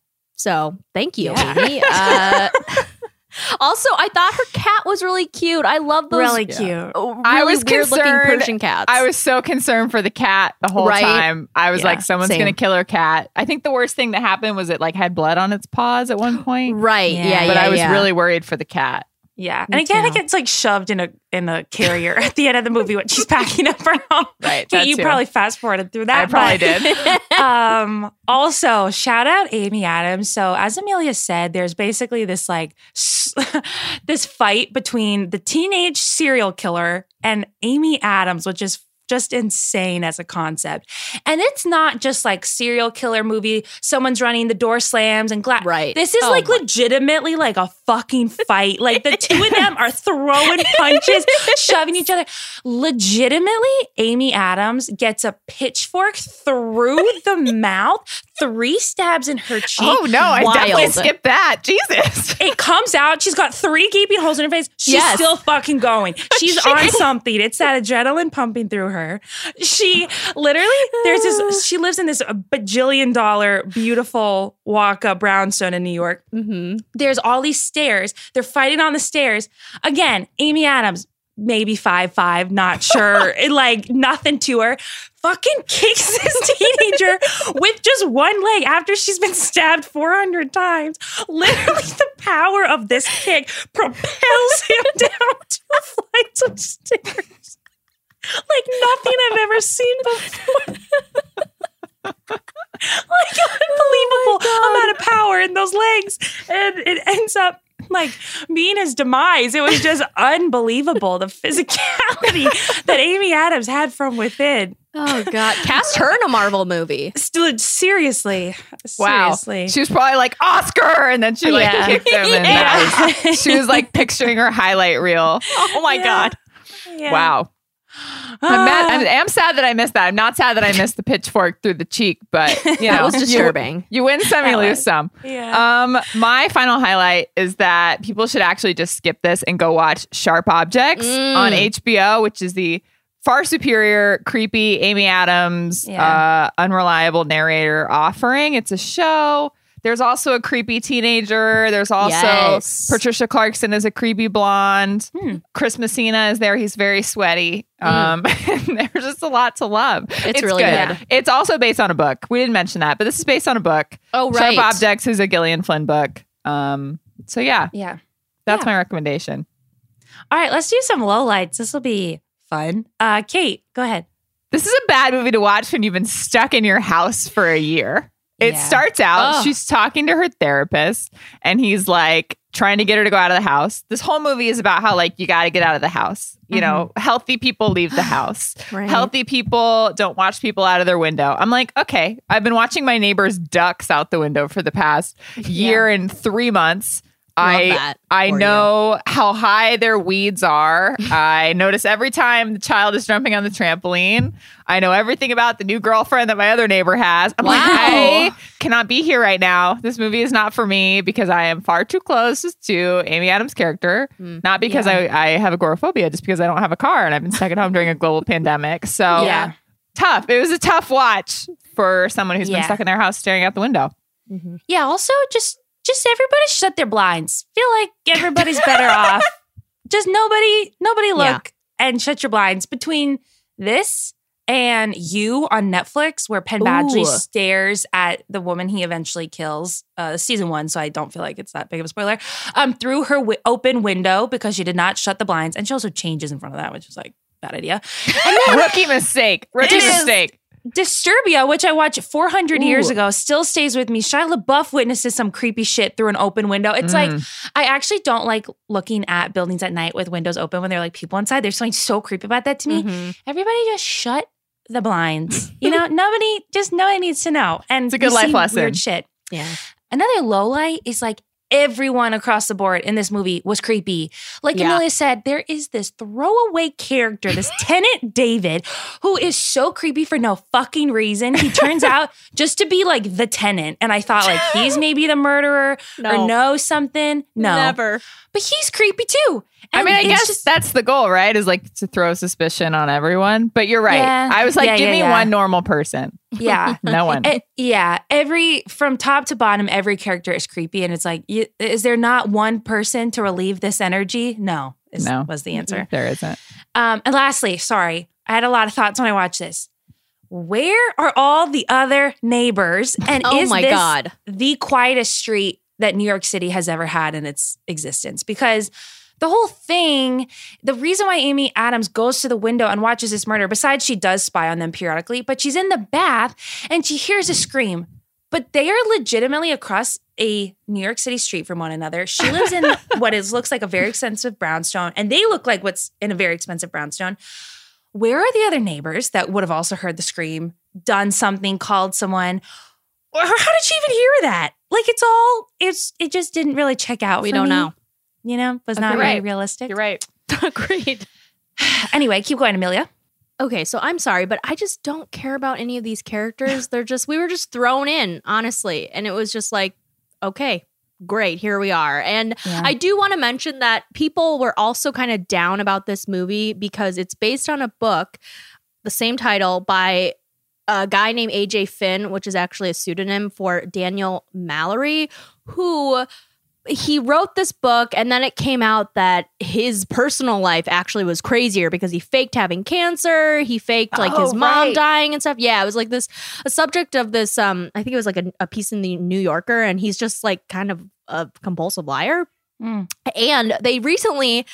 S3: So thank you,
S1: Yeah.
S3: Amy. Uh, also, I thought her cat was really cute. I love those
S1: Really cute.
S3: uh, really
S2: I was
S3: weird looking
S2: concerned-
S3: Persian cats.
S2: I was so concerned for the cat the whole
S3: Right?
S2: time. I was
S3: Yeah,
S2: like, someone's
S3: same.
S2: gonna kill her cat. I think the worst thing that happened was it like had blood on its paws at one point.
S3: right.
S1: Yeah.
S3: Yeah. yeah
S2: but I was
S3: yeah.
S2: really worried for the cat.
S1: Yeah.
S3: Me
S1: And again, it gets like shoved in a in a carrier at the end of the movie when she's packing up her home.
S2: Right.
S1: Kate, you
S2: too.
S1: probably fast forwarded through that.
S2: I probably
S1: but-
S2: did.
S1: um also shout out amy adams so as amelia said there's basically this like this fight between the teenage serial killer and amy adams which is just insane as a concept. And it's not just like serial killer movie someone's running the door slams and glass
S3: Right.
S1: this is
S3: Oh
S1: like
S3: my-
S1: legitimately like a fucking fight. Like the two of them are throwing punches shoving each other. Legitimately amy adams gets a pitchfork through the mouth three stabs in her cheek.
S2: Oh no, I definitely skipped that. Jesus.
S1: it comes out. She's got three gaping holes in her face. She's
S3: Yes.
S1: still fucking going. She's on something. It's that adrenaline pumping through her her. She literally, there's this, she lives in this bajillion dollar, beautiful walk up brownstone in New York.
S3: Mm-hmm.
S1: There's all these stairs. They're fighting on the stairs. Again, Amy Adams, maybe five five, not sure. Like nothing to her. Fucking kicks this teenager with just one leg after she's been stabbed 400 times. Literally, the power of this kick propels him down two flights of stairs. Like nothing I've ever seen before. like unbelievable oh amount of power in those legs. And it ends up like being his demise. It was just unbelievable the physicality that Amy Adams had from within.
S3: Oh God, cast her in a Marvel movie.
S1: Still, seriously,
S2: Wow. She was probably like Oscar, and then she like
S1: Yeah.
S2: kicked him, and was- she was like picturing her highlight reel.
S3: Oh my
S1: Yeah.
S3: God.
S2: Wow. I'm, mad, I'm, I'm sad that I missed that. I'm not sad that I missed the pitchfork through the cheek, but you know,
S3: was
S2: you-
S3: disturbing.
S2: You, win some, you lose
S1: was-
S2: some.
S1: Yeah.
S2: Um, my final highlight is that people should actually just skip this and go watch Sharp Objects
S3: Mm.
S2: on HBO, which is the far superior, creepy Amy Adams,
S1: Yeah.
S2: uh, unreliable narrator offering. It's a show. There's also a creepy teenager. There's also
S3: Yes.
S2: Patricia Clarkson is a creepy blonde.
S1: Hmm.
S2: Chris Messina is there. He's very sweaty. Um, and there's just a lot to love.
S3: It's really good.
S2: It's also based on a book. We didn't mention that, but this is based on a book.
S3: Oh right.
S2: Sharp Objects is a Gillian Flynn book. Um, so yeah,
S1: yeah.
S2: that's
S1: Yeah.
S2: my recommendation.
S1: All right, let's do some low lights. This will be fun. Uh, Kate, go ahead.
S2: This is a bad movie to watch when you've been stuck in your house for a year. It
S1: Yeah.
S2: starts out,
S3: Ugh.
S2: she's talking to her therapist, and he's like trying to get her to go out of the house. This whole movie is about how, like, you got to get out of the house. You know, mm-hmm. healthy people leave the house.
S3: Right.
S2: Healthy people don't watch people out of their window. I'm like, okay, I've been watching my neighbor's ducks out the window for the past year and three months. I I
S3: for you.
S2: know how high their weeds are. I notice every time the child is jumping on the trampoline. I know everything about the new girlfriend that my other neighbor has. I'm like, I cannot be here right now. This movie is not for me because I am far too close to Amy Adams' character.
S3: Mm.
S2: Not because I, I have agoraphobia, just because I don't have a car and I've been stuck at home during a global pandemic. So
S1: Yeah.
S2: tough. It was a tough watch for someone who's been stuck in their house staring out the window.
S1: Yeah, also just just everybody shut their blinds. Feel like everybody's better off. Just nobody nobody look
S3: Yeah.
S1: and shut your blinds between this and you on Netflix where Penn Badgley
S3: Ooh.
S1: stares at the woman he eventually kills uh season 1 so I don't feel like it's that big of a spoiler um through her wi- open window because she did not shut the blinds and she also changes in front of that which is like bad idea.
S2: Rookie mistake. Rookie mistake.
S1: Disturbia, which I watched 400 years ago, still stays with me. Shia LaBeouf witnesses some creepy shit through an open window. It's like, I actually don't like looking at buildings at night with windows open when there are like people inside. There's something so creepy about that to me.
S3: Mhm.
S1: Everybody just shut the blinds. You know, nobody, just nobody needs to know. And
S2: It's a good life lesson.
S1: Weird shit.
S3: Yeah.
S1: Another low light is like everyone across the board in this movie was creepy. Like
S3: Yeah.
S1: Amelia said, there is this throwaway character, this tenant David, who is so creepy for no fucking reason. He turns out just to be like the tenant. And I thought like he's maybe the murderer
S3: No.
S1: or knows something. No.
S3: Never.
S1: But he's creepy too.
S2: I mean, I guess
S1: just-
S2: that's the goal, right? Is like to throw suspicion on everyone. But you're right.
S1: Yeah.
S2: I was like,
S1: Yeah,
S2: give
S1: yeah,
S2: me one normal person.
S1: yeah.
S2: No one.
S1: Eh, yeah, every from top to bottom, every character is creepy, and it's like, you, is there not one person to relieve this energy? No, is,
S2: No.
S1: was the answer.
S2: there isn't.
S1: Um, and lastly, sorry, I had a lot of thoughts when I watched this. Where are all the other neighbors? And
S3: Oh
S1: is
S3: my
S1: this
S3: God.
S1: the quietest street that New York City has ever had in its existence? Because the whole thing, the reason why Amy Adams goes to the window and watches this murder, besides she does spy on them periodically, but she's in the bath and she hears a scream. But they are legitimately across a New York City street from one another. She lives in what is looks like a very expensive brownstone, and they look like what's in a very expensive brownstone. Where are the other neighbors that would have also heard the scream, done something, called someone? Or how did she even hear that? Like it's all it's it just didn't really check out.
S3: We don't
S1: me.
S3: know.
S1: You know, was not
S2: You're
S1: really
S2: right.
S1: realistic.
S2: You're right.
S3: Agreed.
S1: Anyway, keep going, Amelia.
S3: Okay, so I'm sorry, but I just don't care about any of these characters. They're just we were just thrown in, honestly, and it was just like, okay, great, here we are. And
S1: Yeah.
S3: I do want to mention that people were also kind of down about this movie because it's based on a book the same title by a guy named AJ Finn, which is actually a pseudonym for Daniel Mallory, who he wrote this book and then it came out that his personal life actually was crazier because he faked having cancer he faked like his
S2: Oh,
S3: mom
S2: right.
S3: dying and stuff yeah it was like this a subject of this um i think it was like a, a piece in the new yorker and he's just like kind of a compulsive liar
S1: Mm.
S3: and they recently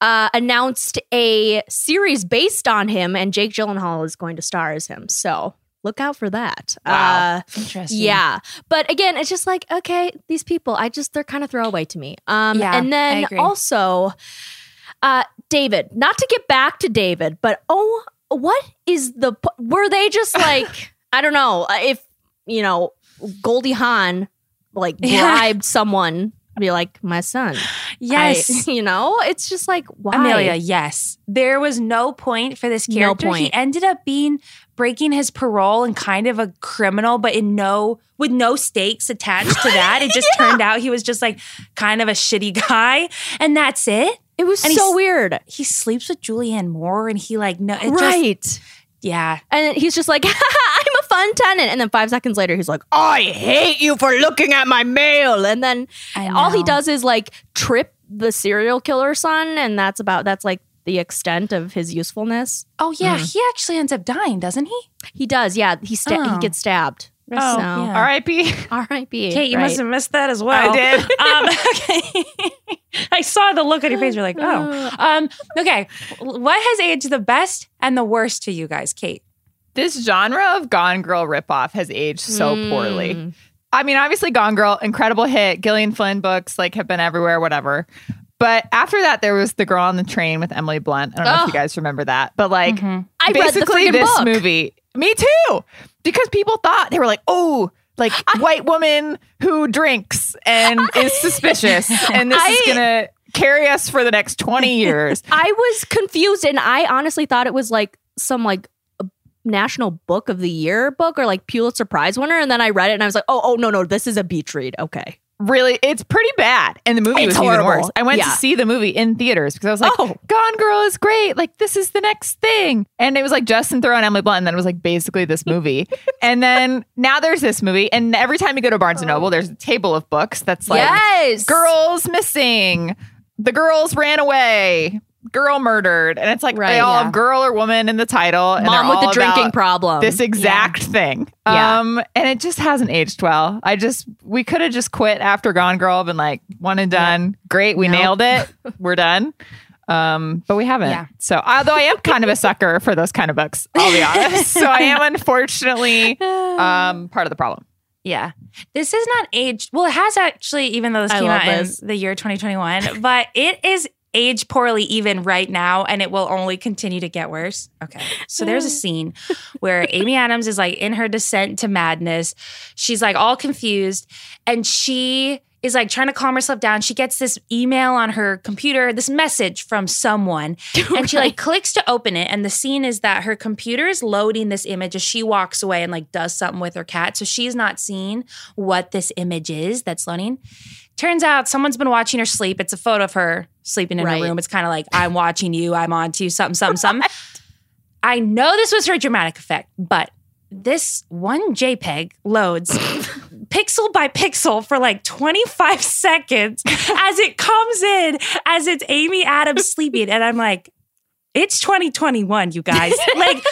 S3: uh, announced a series based on him, and Jake Gyllenhaal is going to star as him. So look out for that.
S2: Wow.
S3: Uh,
S1: Interesting.
S3: yeah. But again, it's just like, okay, these people, I just, they're kind of throwaway to me. Um,
S1: Yeah,
S3: and
S1: I
S3: then
S1: agree.
S3: also, uh, David, not to get back to David, but oh, what is the, were they just like, I don't know, uh, if, you know, Goldie Hawn like
S1: Yeah.
S3: bribed someone, be like, my son.
S1: Yes.
S3: I- you know, it's just like, why?
S1: Amelia, yes. There was no point for this
S3: No
S1: character. He ended up being breaking his parole and kind of a criminal, but in no with no stakes attached to that. It just turned out he was just like kind of a shitty guy. And that's it.
S3: It was
S1: And
S3: so weird.
S1: He sleeps with Julianne Moore and he like no it just
S3: right.
S1: yeah.
S3: and he's just like, I'm a fun tenant. And then five seconds later, he's like, I hate you for looking at my mail. And then all he does is like trip the serial killer son. And that's about, that's like the extent of his usefulness.
S1: Oh yeah, he actually ends up dying, doesn't he?
S3: He does. Yeah. He, sta-
S1: Oh.
S3: he gets stabbed.
S2: Oh,
S3: So,
S1: yeah.
S2: R.I.p.
S3: R.I.P.
S1: Kate, you
S3: right.
S1: must have missed that as well.
S2: I did.
S1: um, okay. I saw the look on your face. You're like, oh. Um, okay. What has aged the best and the worst to you guys, Kate?
S2: This genre of Gone Girl ripoff has aged so poorly.
S3: Mm.
S2: I mean, obviously, Gone Girl, incredible hit. Gillian Flynn books like have been everywhere, whatever. But after that, there was The Girl on the Train with Emily Blunt. I don't know if you guys remember that, but like mm-hmm.
S3: I read the
S2: basically this
S3: book.
S2: movie. Me too, because people thought they were like, oh, like white woman who drinks and is suspicious, and this is gonna carry us for the next twenty years.
S3: I was confused and I honestly thought it was like some like National Book of the Year book or like Pulitzer Prize winner. And then I read it and I was like, oh, oh, no, no, this is a beach read. Okay.
S2: Really it's pretty bad. And the movie
S3: It's
S2: was even
S3: horrible.
S2: worse i went
S3: Yeah.
S2: to see the movie in theaters because i was like
S3: Oh.
S2: gone girl is great. Like this is the next thing. And it was like justin Theroux and emily blunt. And then it was like basically this movie. And then now there's this movie. And every time you go to barnes and noble oh. there's a table of books that's like
S3: yes.
S2: girls missing. The girls ran away girl murdered and it's like
S3: Right,
S2: they all
S3: yeah.
S2: have girl or woman in the title and
S3: Mom
S2: they're
S3: with the drinking problem.
S2: this exact thing.
S3: Yeah.
S2: Um, and it just hasn't aged well. I just we could have just quit after Gone Girl, been like one and done. Great, we
S3: Nope.
S2: nailed it. We're done. Um, but we haven't.
S1: Yeah.
S2: So although I am kind of a sucker for those kind of books, I'll be honest. So I am unfortunately um part of the problem.
S1: Yeah. This is not aged. Well, it has actually, even though this
S3: I
S1: came out
S3: this.
S1: in the year 2021, but it is aged poorly even right now, and it will only continue to get worse. Okay. So there's a scene where Amy Adams is like in her descent to madness. She's like all confused, and she is like trying to calm herself down. She gets this email on her computer, this message from someone, and she like clicks to open it. And the scene is that her computer is loading this image as she walks away and like does something with her cat. So she's not seeing what this image is that's loading. Turns out someone's been watching her sleep. It's a photo of her sleeping in
S3: Right.
S1: her room. It's kind of like, I'm watching you, I'm on to you, something, something, something. I know this was her dramatic effect, but this one JPEG loads pixel by pixel for like 25 seconds as it comes in as it's Amy Adams sleeping. And I'm like, it's 2021, you guys. like,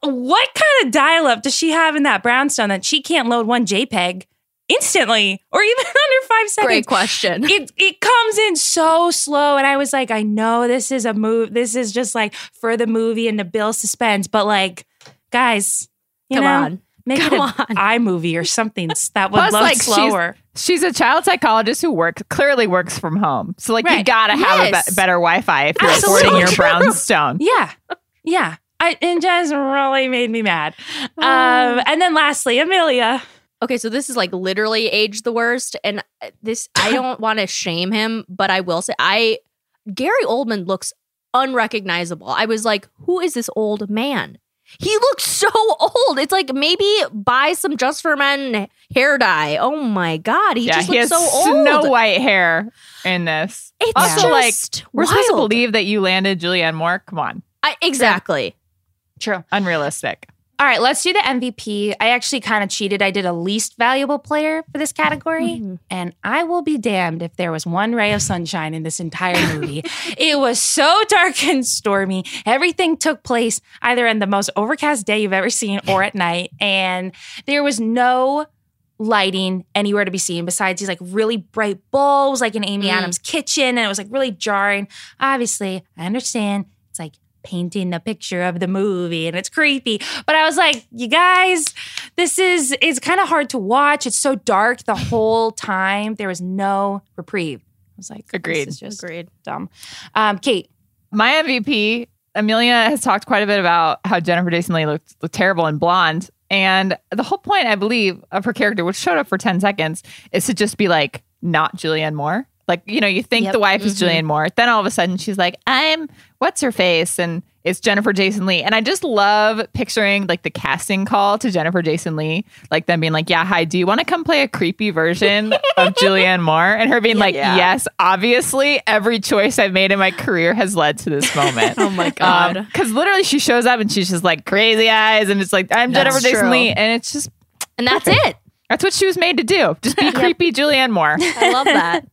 S1: what kind of dial up does she have in that brownstone that she can't load one JPEG instantly or even under five seconds?
S3: Great question.
S1: it it comes in so slow and i was like i know this is a move this is just like for the movie and to build suspense but like guys you
S3: Come
S1: know
S3: on.
S1: make
S3: Come
S1: it
S3: on.
S1: iMovie or something that would
S2: Plus,
S1: load
S2: like,
S1: slower
S2: She's a child psychologist who works clearly works from home. So like you gotta have a be- better Wi-Fi if you're
S1: Absolutely
S2: affording your brownstone.
S1: yeah yeah I, it just really made me mad
S3: Oh.
S1: um and then lastly amelia
S3: Okay, so this is like literally age the worst, and uh, this I don't want to shame him, but I will say I Gary Oldman looks unrecognizable. I was like, who is this old man? He looks so old. It's like maybe buy some just for men hair dye. Oh my god, he
S2: yeah,
S3: just
S2: he
S3: looks
S2: has
S3: so old.
S2: Snow White hair in this.
S3: It's
S2: also, like,
S3: just
S2: We're supposed to believe that you landed Julianne Moore. Come on.
S3: I, exactly.
S1: True.
S2: Unrealistic.
S1: All right, let's do the MVP. I actually kind of cheated. I did a least valuable player for this category. Mm-hmm. And I will be damned if there was one ray of sunshine in this entire movie. it was so dark and stormy. Everything took place either in the most overcast day you've ever seen or at night. And there was no lighting anywhere to be seen besides these like really bright bulbs, like in Amy mm. Adams' kitchen. And it was like really jarring. Obviously, I understand painting the picture of the movie and it's creepy. But I was like, you guys, this is it's kind of hard to watch. It's so dark the whole time. There was no reprieve. I was like,
S2: Agreed.
S1: Just
S3: Agreed.
S1: dumb. Um, Kate,
S2: My MVP, Amelia has talked quite a bit about how Jennifer Jason Leigh looked, looked terrible and blonde. And the whole point, I believe, of her character, which showed up for 10 seconds, is to just be like, not Julianne Moore. Like, you know, you think
S3: Yep.
S2: the wife is mm-hmm. Julianne Moore. Then all of a sudden she's like, I'm what's her face? And it's Jennifer Jason Leigh. And I just love picturing like the casting call to Jennifer Jason Leigh, like them being like, Yeah, hi, do you want to come play a creepy version of Julianne Moore? And her being like,
S3: Yeah.
S2: Yes, obviously, every choice I've made in my career has led to this moment.
S3: Oh my um, god.
S2: Because literally, she shows up and she's just like crazy eyes, and it's like I'm
S3: That's
S2: Jennifer Jason
S3: true.
S2: Leigh, and it's just
S3: and that's it.
S2: That's what she was made to do. Just be creepy Julianne Moore.
S3: I love that.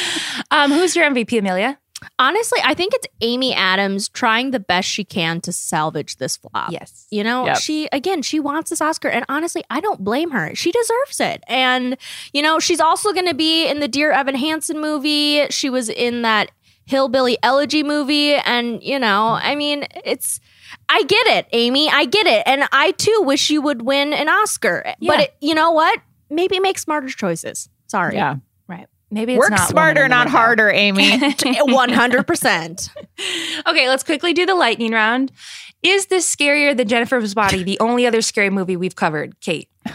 S1: um, who's your MVP, Amelia?
S3: Honestly, I think it's Amy Adams trying the best she can to salvage this flop.
S1: Yes.
S3: You know,
S2: Yep.
S3: she again, she wants this Oscar, and honestly, I don't blame her. She deserves it. And you know, she's also going to be in the Dear Evan Hansen movie. She was in that Hillbilly Elegy movie, and you know, I mean, it's. I get it, Amy. I get it, and I too wish you would win an Oscar.
S1: Yeah.
S3: But it, you know what? Maybe make smarter choices. Sorry.
S2: Yeah,
S1: Right. Maybe it's
S2: work
S1: not
S2: smarter,
S1: Woman in the
S2: not harder, Amy.
S3: One hundred percent.
S1: Okay, let's quickly do the lightning round. Is this scarier than Jennifer's Body, the only other scary movie we've covered? Kate.
S2: Uh,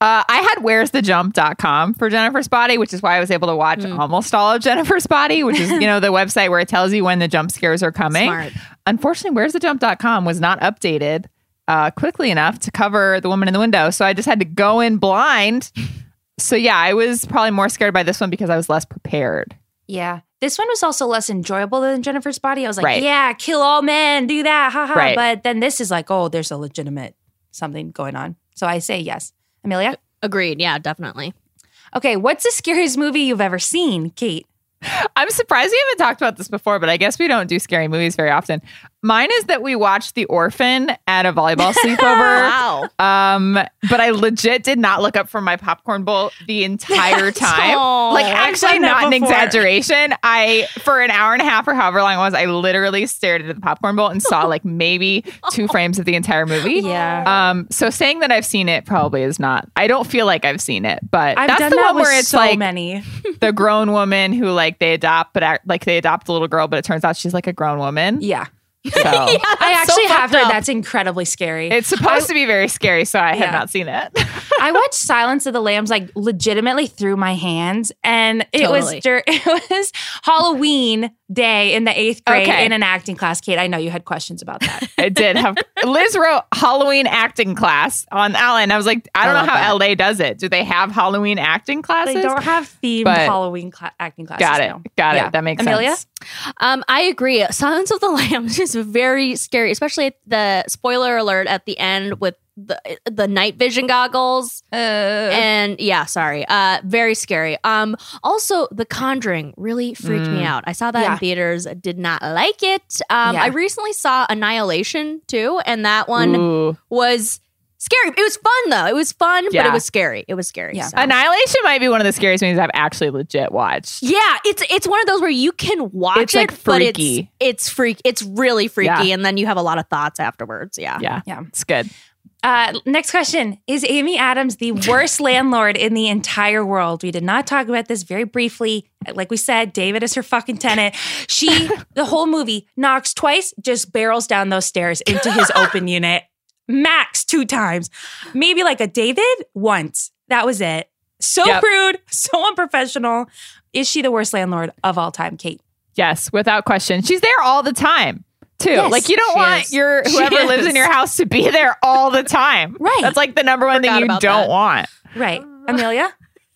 S2: I had where's the jump.com for Jennifer's Body, which is why I was able to watch
S3: Hmm.
S2: almost all of Jennifer's Body, which is, you know, the website where it tells you when the jump scares are coming.
S3: Smart.
S2: Unfortunately, where's the jump.com was not updated uh, quickly enough to cover the woman in the window. So I just had to go in blind. So yeah, I was probably more scared by this one because I was less prepared.
S1: Yeah. This one was also less enjoyable than Jennifer's Body. I was like,
S2: Right.
S1: yeah, kill all men, do that, haha.
S2: Right.
S1: But then this is like, oh, there's a legitimate something going on. So I say yes. Amelia?
S3: Agreed. Yeah, definitely.
S1: Okay, what's the scariest movie you've ever seen, Kate?
S2: I'm surprised we haven't talked about this before, but I guess we don't do scary movies very often. Mine is that we watched The Orphan at a volleyball sleepover.
S3: Wow.
S2: Um, but I legit did not look up from my popcorn bowl the entire time.
S3: Aw.
S2: like actually not an exaggeration. I for an hour and a half or however long it was, I literally stared at the popcorn bowl and saw like maybe two frames of the entire movie.
S1: Yeah.
S2: Um, so saying that I've seen it probably is not. I don't feel like I've seen it, but
S1: I've
S2: that's the
S1: that
S2: one where it's
S1: so
S2: like
S1: many.
S2: the grown woman who like they adopt, but act, like they adopt a little girl, but it turns out she's like a grown woman.
S1: Yeah.
S2: So
S1: I actually have
S3: fucked
S1: heard
S3: up.
S1: that's incredibly scary.
S2: it's supposed to be very scary. So I
S1: Yeah.
S2: have not seen it.
S1: I watched Silence of the Lambs like legitimately through my hands, and it was
S3: Totally.
S1: dur- it was Halloween day in the eighth grade
S2: Okay.
S1: in an acting class. Kate, I know you had questions about that.
S2: I did have Liz wrote Halloween acting class on Ellen. I was like, I don't
S3: I
S2: know
S3: love
S2: how LA does it. Do they have Halloween acting classes?
S1: they don't have themed
S2: But-
S1: Halloween cla- acting classes.
S2: Got it.
S1: now.
S2: Got
S1: Yeah.
S2: it. That makes
S1: Amelia?
S2: sense.
S3: Um, I agree. Silence of the Lambs is very scary, especially at the spoiler alert at the end with the the night vision goggles.
S1: Uh,
S3: and yeah, sorry. Uh, very scary. Um, also The Conjuring really freaked me out. I saw that
S1: Yeah.
S3: in theaters. Did not like it. Um,
S1: Yeah.
S3: I recently saw Annihilation too, and that one
S2: Ooh.
S3: was scary. It was fun though. It was fun, but it was scary. It was scary.
S1: Yeah.
S3: so.
S2: Annihilation might be one of the scariest movies I've actually legit watched.
S3: Yeah, it's it's one of those where you can watch
S2: It's,
S3: it,
S2: like,
S3: but
S2: freaky.
S3: it's it's freak. It's really freaky,
S2: Yeah.
S3: and then you have a lot of thoughts afterwards. Yeah,
S2: Yeah.
S1: Yeah.
S2: It's good.
S1: Uh, next question Is Amy Adams the worst landlord in the entire world? We did not talk about this very briefly. Like we said, David is her fucking tenant. She, the whole movie, knocks twice, just barrels down those stairs into his open unit. Max two times. Maybe like a David once. That was it. So
S2: Yep.
S1: rude, so unprofessional. Is she the worst landlord of all time, Kate?
S2: Yes, without question. She's there all the time. Too.
S1: Yes,
S2: like you don't want
S3: is.
S2: your
S3: She
S2: whoever lives in your house to be there all the time.
S1: Right.
S2: That's like the number one thing you don't
S3: that.
S2: want.
S1: Right. Amelia?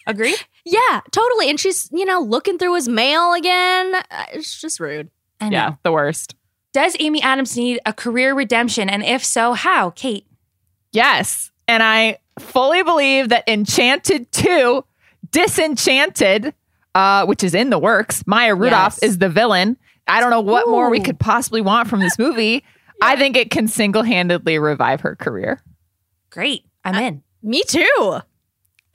S1: Agree?
S3: yeah, totally. And she's you know looking through his mail again. Uh, It's just rude.
S1: I know.
S2: Yeah, the worst.
S1: Does Amy Adams need a career redemption? And if so, how? Kate.
S2: Yes. And I fully believe that Enchanted 2, Disenchanted, uh, which is in the works, Maya Rudolph
S3: Yes.
S2: is the villain. I don't know what more we could possibly want from this movie. I think it can single handedly revive her career.
S1: Great. I'm in.
S3: Me too.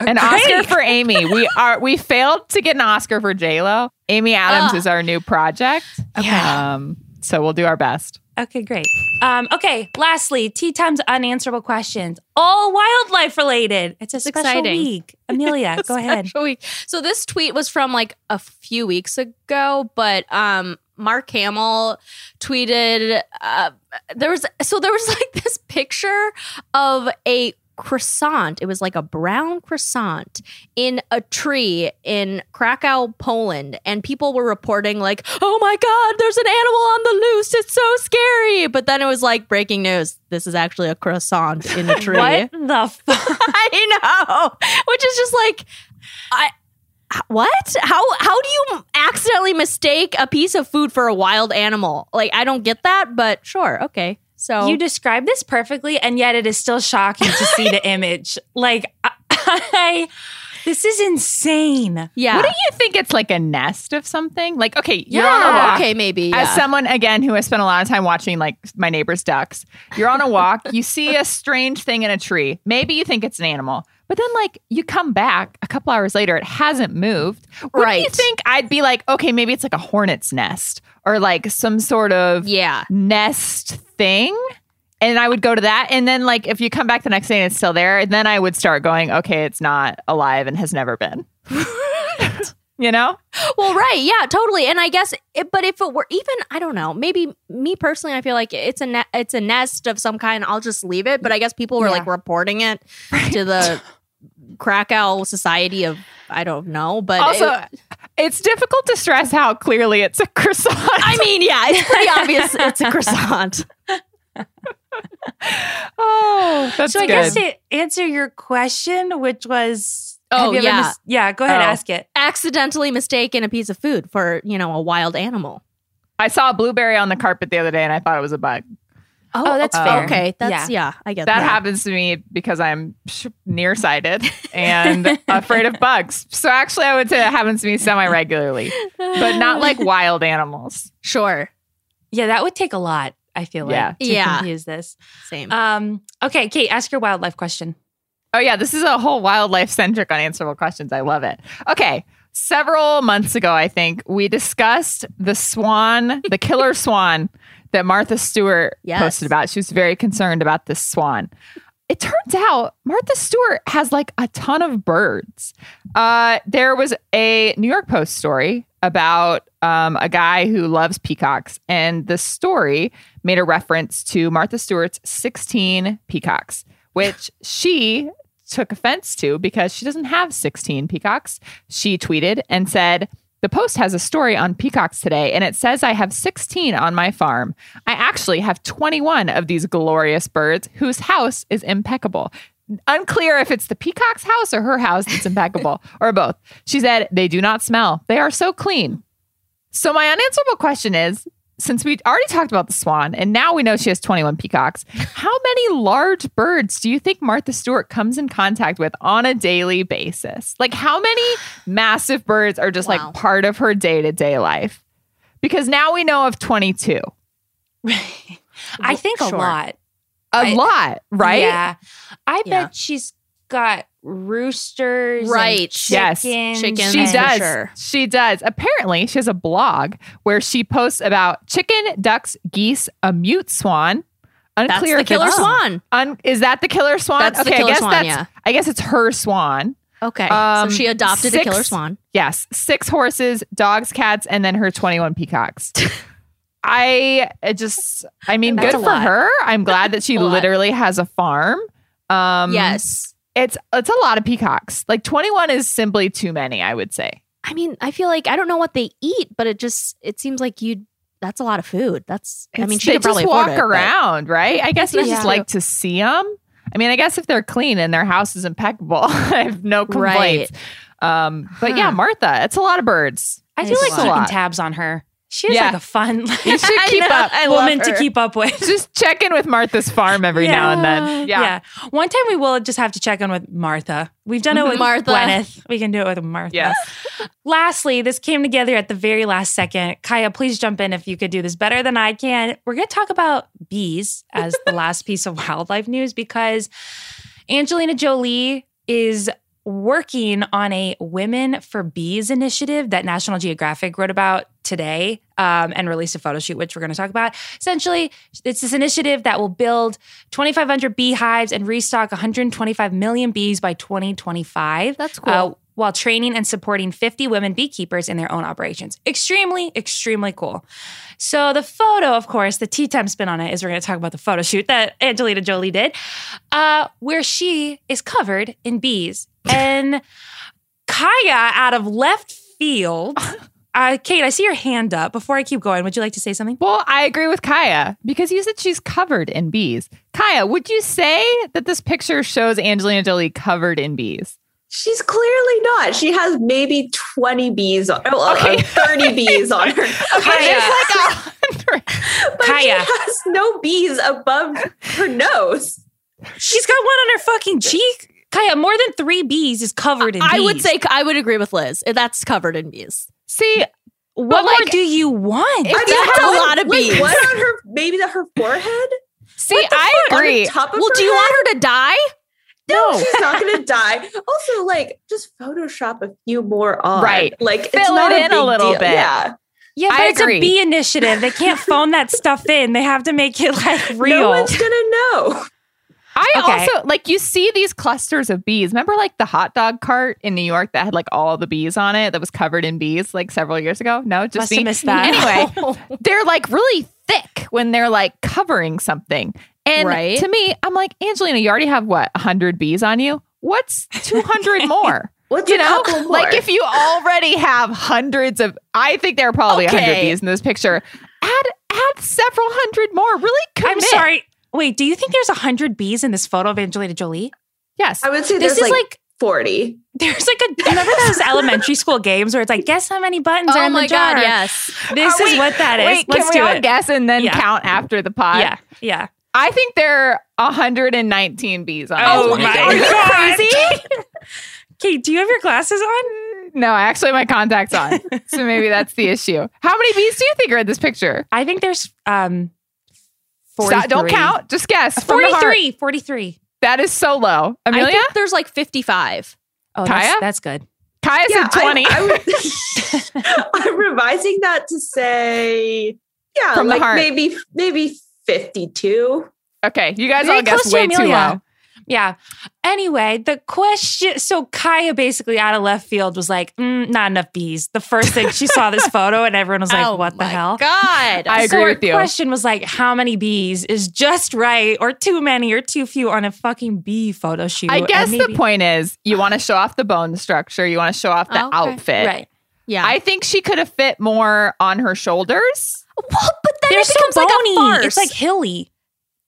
S2: An Oscar for Amy. We are we failed to get an Oscar for J Lo. Amy Adams
S3: Ugh.
S2: is our new project. Um, so we'll do our best.
S1: Okay, great. Um, okay, lastly, Tea Time's unanswerable questions. All wildlife related. It's a special
S3: exciting.
S1: week. Amelia, go ahead.
S3: Week. So this tweet was from like a few weeks ago, but um Mark Hamill tweeted uh there was so there was like this picture of a croissant. It was like a brown croissant in a tree in Krakow, Poland, and people were reporting like, "Oh my god, there's an animal on the loose. It's so scary." But then it was like breaking news. This is actually a croissant in a tree.
S1: What the fuck?
S3: I know, which is just like, I what? How how do you accidentally mistake a piece of food for a wild animal? Like, I don't get that, but sure, okay. So
S1: You describe this perfectly, and yet it is still shocking to see the image. Like, I, I this is insane.
S3: yeah,
S2: What do you think it's like a nest of something? Like, okay, you're on a
S3: yeah,
S2: walk.
S3: okay, maybe
S2: As someone again who has spent a lot of time watching like my neighbor's ducks, you're on a walk, you see a strange thing in a tree. Maybe you think it's an animal, but then like you come back a couple hours later, it hasn't moved. What do you think? I'd be like, okay, maybe it's like a hornet's nest or like some sort of
S3: yeah,
S2: nest thing. And I would go to that. And then, like, if you come back the next day and it's still there, then I would start going, okay, it's not alive and has never been. you know?
S3: well, right, yeah, totally. And I guess, it, but if it were even, I don't know, maybe me personally, I feel like it's a ne- it's a nest of some kind. I'll just leave it. But I guess people were
S1: Yeah.
S3: like reporting it to the Krakow Society of I don't know, but
S2: Also,
S3: it-
S2: it's difficult to stress how clearly it's a croissant.
S3: I mean, yeah, it's pretty obvious it's a croissant.
S2: oh, that's
S1: so I
S2: good.
S1: guess to answer your question, which was
S3: Oh,
S1: have you ever
S3: yeah.
S1: mis- yeah, go ahead,
S2: Oh.
S1: ask it.
S3: accidentally mistaken a piece of food for, you know, a wild animal.
S2: I saw a blueberry on the carpet the other day and I thought it was a bug.
S1: Oh, that's
S2: okay.
S1: fair.
S3: Okay, that's
S1: Yeah.
S3: yeah, I get
S2: That
S3: that.
S2: happens to me because I'm sh- nearsighted and afraid of bugs. So actually, I would say it happens to me semi regularly, but not like wild animals.
S3: Sure.
S1: Yeah, that would take a lot, I feel like,
S2: Yeah.
S1: to
S3: Yeah.
S1: confuse this.
S3: Same.
S1: Um, okay, Kate, ask your wildlife question.
S2: Oh, yeah. This is a whole wildlife centric unanswerable questions. I love it. Okay. Several months ago, I think we discussed the swan, the killer swan that Martha Stewart
S3: Yes.
S2: posted about. She was very concerned about this swan. It turns out Martha Stewart has like a ton of birds. Uh, there was a New York Post story about um, a guy who loves peacocks, and the story made a reference to Martha Stewart's 16 peacocks, which she took offense to because she doesn't have 16 peacocks. She tweeted and said, the Post has a story on peacocks today, and it says I have 16 on my farm. I actually have 21 of these glorious birds whose house is impeccable. Unclear if it's the peacock's house or her house that's impeccable, or both. She said, They do not smell. They are so clean. So, my unanswerable question is since we already talked about the swan and now we know she has 21 peacocks, how many large birds do you think Martha Stewart comes in contact with on a daily basis? Like, how many massive birds are just
S3: Wow.
S2: like part of her day to day life? Because now we know of 22.
S1: I think a lot.
S2: A
S1: I-
S2: lot, right?
S1: Yeah. I
S3: Yeah.
S1: bet she's got roosters,
S3: Right.
S1: And
S2: Yes.
S1: chickens,
S3: Chickens.
S2: She does.
S3: sure.
S2: She does. Apparently, she has a blog where she posts about chicken, ducks, geese, a mute swan.
S3: That's the killer swan.
S2: Un- is that the killer swan?
S3: That's the
S2: okay,
S3: killer
S2: I guess
S3: swan,
S2: that's.
S3: yeah.
S2: I guess it's her swan.
S3: Okay.
S2: Um,
S3: so she adopted a killer swan.
S2: Yes, six horses, dogs, cats, and then her twenty-one peacocks. I just, I mean,
S1: That's
S2: good for
S1: lot.
S2: her. I'm glad that she literally has a farm. Um,
S3: yes.
S2: It's it's a lot of peacocks. Like twenty-one is simply too many. I would say.
S3: I mean, I feel like I don't know what they eat, but it just it seems like you that's a lot of food. That's I mean, she
S2: they
S3: could probably
S2: just
S3: afford
S2: walk
S3: it, but-
S2: around, right? I guess you
S3: Yeah.
S2: just like to see them. I mean, I guess if they're clean and their house is impeccable, I have no complaints. Um, but yeah, Martha, it's a lot of birds.
S1: I feel like
S3: a
S1: keeping
S2: lot.
S1: tabs on her. She was
S2: Yeah.
S1: like a fun
S2: You should keep
S3: know.
S2: up.
S3: I love
S1: woman to keep up with.
S2: Just check in with Martha's Farm every now and then. Yeah.
S1: One time we will just have to check in with Martha. We've done it mm-hmm. with
S3: Martha.
S1: Gwyneth. We can do it with Martha.
S2: Yes.
S1: Lastly, this came together at the very last second. Kaya, please jump in if you could do this better than I can. We're going to talk about bees as the last piece of wildlife news because Angelina Jolie is working on a Women for Bees initiative that National Geographic wrote about today um, and released a photo shoot, which we're going to talk about. Essentially, it's this initiative that will build 2,500 beehives and restock 125 million bees by 2025.
S3: That's cool.
S1: uh, while training and supporting 50 women beekeepers in their own operations. Extremely, extremely cool. So, the photo, of course, the tea time spin on it is we're going to talk about the photo shoot that Angelina Jolie did, uh, where she is covered in bees. And Kaya, out of left field, uh, Kate, I see your hand up. Before I keep going, would you like to say something?
S2: Well, I agree with Kaya because you said she's covered in bees. Kaya, would you say that this picture shows Angelina Jolie covered in bees?
S10: She's clearly not. She has maybe 20 bees on well,
S2: Okay.
S10: uh, 30 bees on her.
S2: Okay, there's like a.
S10: But
S1: Kaya.
S10: she has no bees above her nose.
S1: She's got one on her fucking cheek. Kaya, more than three bees is covered in bees.
S3: I would say I would agree with Liz. That's covered in bees.
S2: See,
S1: what
S2: but,
S1: more
S2: like,
S1: do you want?
S2: if
S10: I mean,
S3: That's a lot of
S10: like,
S3: bees.
S10: What on her? Maybe the, her forehead.
S2: see,
S10: What the
S2: I
S10: fuck?
S2: agree.
S10: On the top of
S3: Well,
S10: her
S3: do you
S10: head?
S3: want her to die?
S10: No, she's not going to die. Also, like, just Photoshop a few more on.
S2: Right.
S10: Like, it's
S2: Fill
S10: not
S2: it
S10: a
S2: in a little
S10: deal.
S2: bit.
S10: Yeah.
S1: Yeah, but
S2: I
S1: it's
S2: agree.
S1: a bee initiative. They can't phone that stuff in. They have to make it like real.
S10: No one's going to know.
S2: I
S1: Okay.
S2: also like you see these clusters of bees. Remember like the hot dog cart in New York that had like all the bees on it that was covered in bees like several years ago? No, just
S1: Must missed that.
S2: Anyway, they're like really thick when they're like covering something. And
S3: Right.
S2: to me, I'm like, Angelina, you already have what, 100 bees on you? What's 200 more?
S10: What's
S2: You
S10: a
S2: know,
S10: more?
S2: like if you already have hundreds of, I think there are probably a 100 bees in this picture. Add add several hundred more. Really commit.
S1: I'm sorry. Wait, do you think there's a hundred bees in this photo of Angelina Jolie?
S2: Yes.
S10: I would say
S1: This
S10: there's
S1: is
S10: like,
S1: like
S10: 40.
S1: there's like a remember those elementary school games where it's like guess how many buttons are
S3: oh
S1: in the jar.
S3: god, yes.
S1: This
S2: Are
S1: is
S2: we-
S1: what that is.
S2: Wait,
S1: Let's
S2: can we
S1: do
S2: all
S1: it.
S2: guess and then
S1: Yeah.
S2: count after the pod?
S1: Yeah, yeah.
S2: I think there are 119 bees on
S1: Oh, my
S2: picture. Are you
S1: God.
S2: crazy?
S1: Kate, do you have your glasses on?
S2: no, I actually my contacts on. so maybe that's the issue. How many bees do you think are in this picture?
S1: I think there's um 43.
S2: Stop, don't count. Just guess. From the heart.
S1: 43. 43.
S2: That is so low.
S3: I
S2: Amelia?
S3: think there's like 55.
S1: Oh,
S2: Kaya?
S1: that's, that's good.
S2: Kaya
S10: Yeah,
S2: said 20.
S10: I, I would, I'm revising that to say, yeah,
S2: From the
S10: like maybe maybe 52.
S2: okay, you guys
S1: Very
S2: all guessed
S1: close to
S2: way too low.
S1: Yeah. Anyway, the question so Kaya basically out of left field was like, mm, not enough bees. The first thing she saw this photo and everyone was like,
S3: oh
S1: what the
S3: my
S1: hell?
S3: God.
S2: I
S1: so
S2: agree with you.
S1: The question was like, how many bees is just right or too many or too few on a fucking bee photo shoot?
S2: I
S1: And
S2: guess the point is you want to show off the bone structure, you want to show off the
S3: Oh, okay.
S2: outfit.
S1: Right.
S3: yeah.
S2: I think she could have fit more on her shoulders.
S3: well, but then
S1: They're
S3: it
S1: so
S3: becomes like a
S1: bony.
S3: farce.
S1: it's like hilly.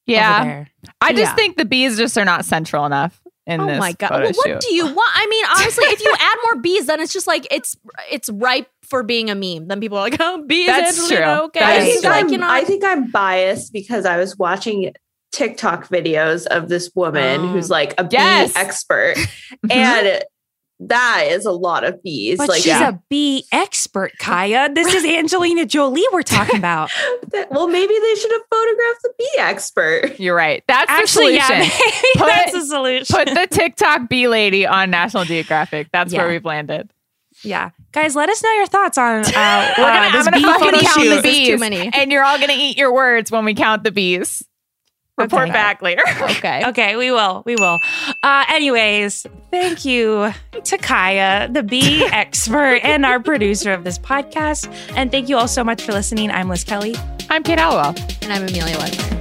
S1: Over
S2: Yeah.
S1: there.
S2: I just
S1: Yeah.
S2: think the bees just are not central enough in
S3: Oh
S2: this.
S3: my god!
S2: photo
S3: Well, what do you want? I mean, honestly, if you add more bees, then it's just like it's it's ripe for being a meme. Then people are like, "Oh, bees,
S2: That's
S3: Angelina,
S2: true.
S3: Okay,
S2: That
S10: I think,
S2: true.
S3: like
S10: I'm,
S3: you know,
S10: I think I'm biased because I was watching TikTok videos of this woman
S3: Oh.
S10: who's like a bee expert, and that is a lot of bees.
S1: But
S10: like,
S1: she's a bee expert, Kaya. This is Angelina Jolie we're talking about.
S10: well, maybe they should have photographed the bee expert.
S2: You're right. That's
S1: Actually,
S2: the
S1: yeah,
S2: solution.
S1: maybe
S2: Put-
S1: that's a solution.
S2: Put the TikTok bee lady on National Geographic. That's
S1: Yeah.
S2: where we've landed.
S1: yeah, guys, let us know your thoughts on uh,
S2: We're
S1: uh,
S2: gonna,
S1: this
S2: I'm gonna fucking count
S1: shoot.
S2: the
S3: This is too
S2: bees,
S3: many.
S2: and you're all gonna eat your words when we count the bees. Report
S1: Okay.
S2: back later.
S3: okay.
S1: Okay, we will. We will. Uh, anyways, thank you to Kaya, the bee expert and our producer of this podcast. And thank you all so much for listening. I'm Liz Kelly.
S2: I'm Kate Halliwell.
S3: And I'm Amelia Webster.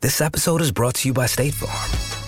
S11: This episode is brought to you by State Farm.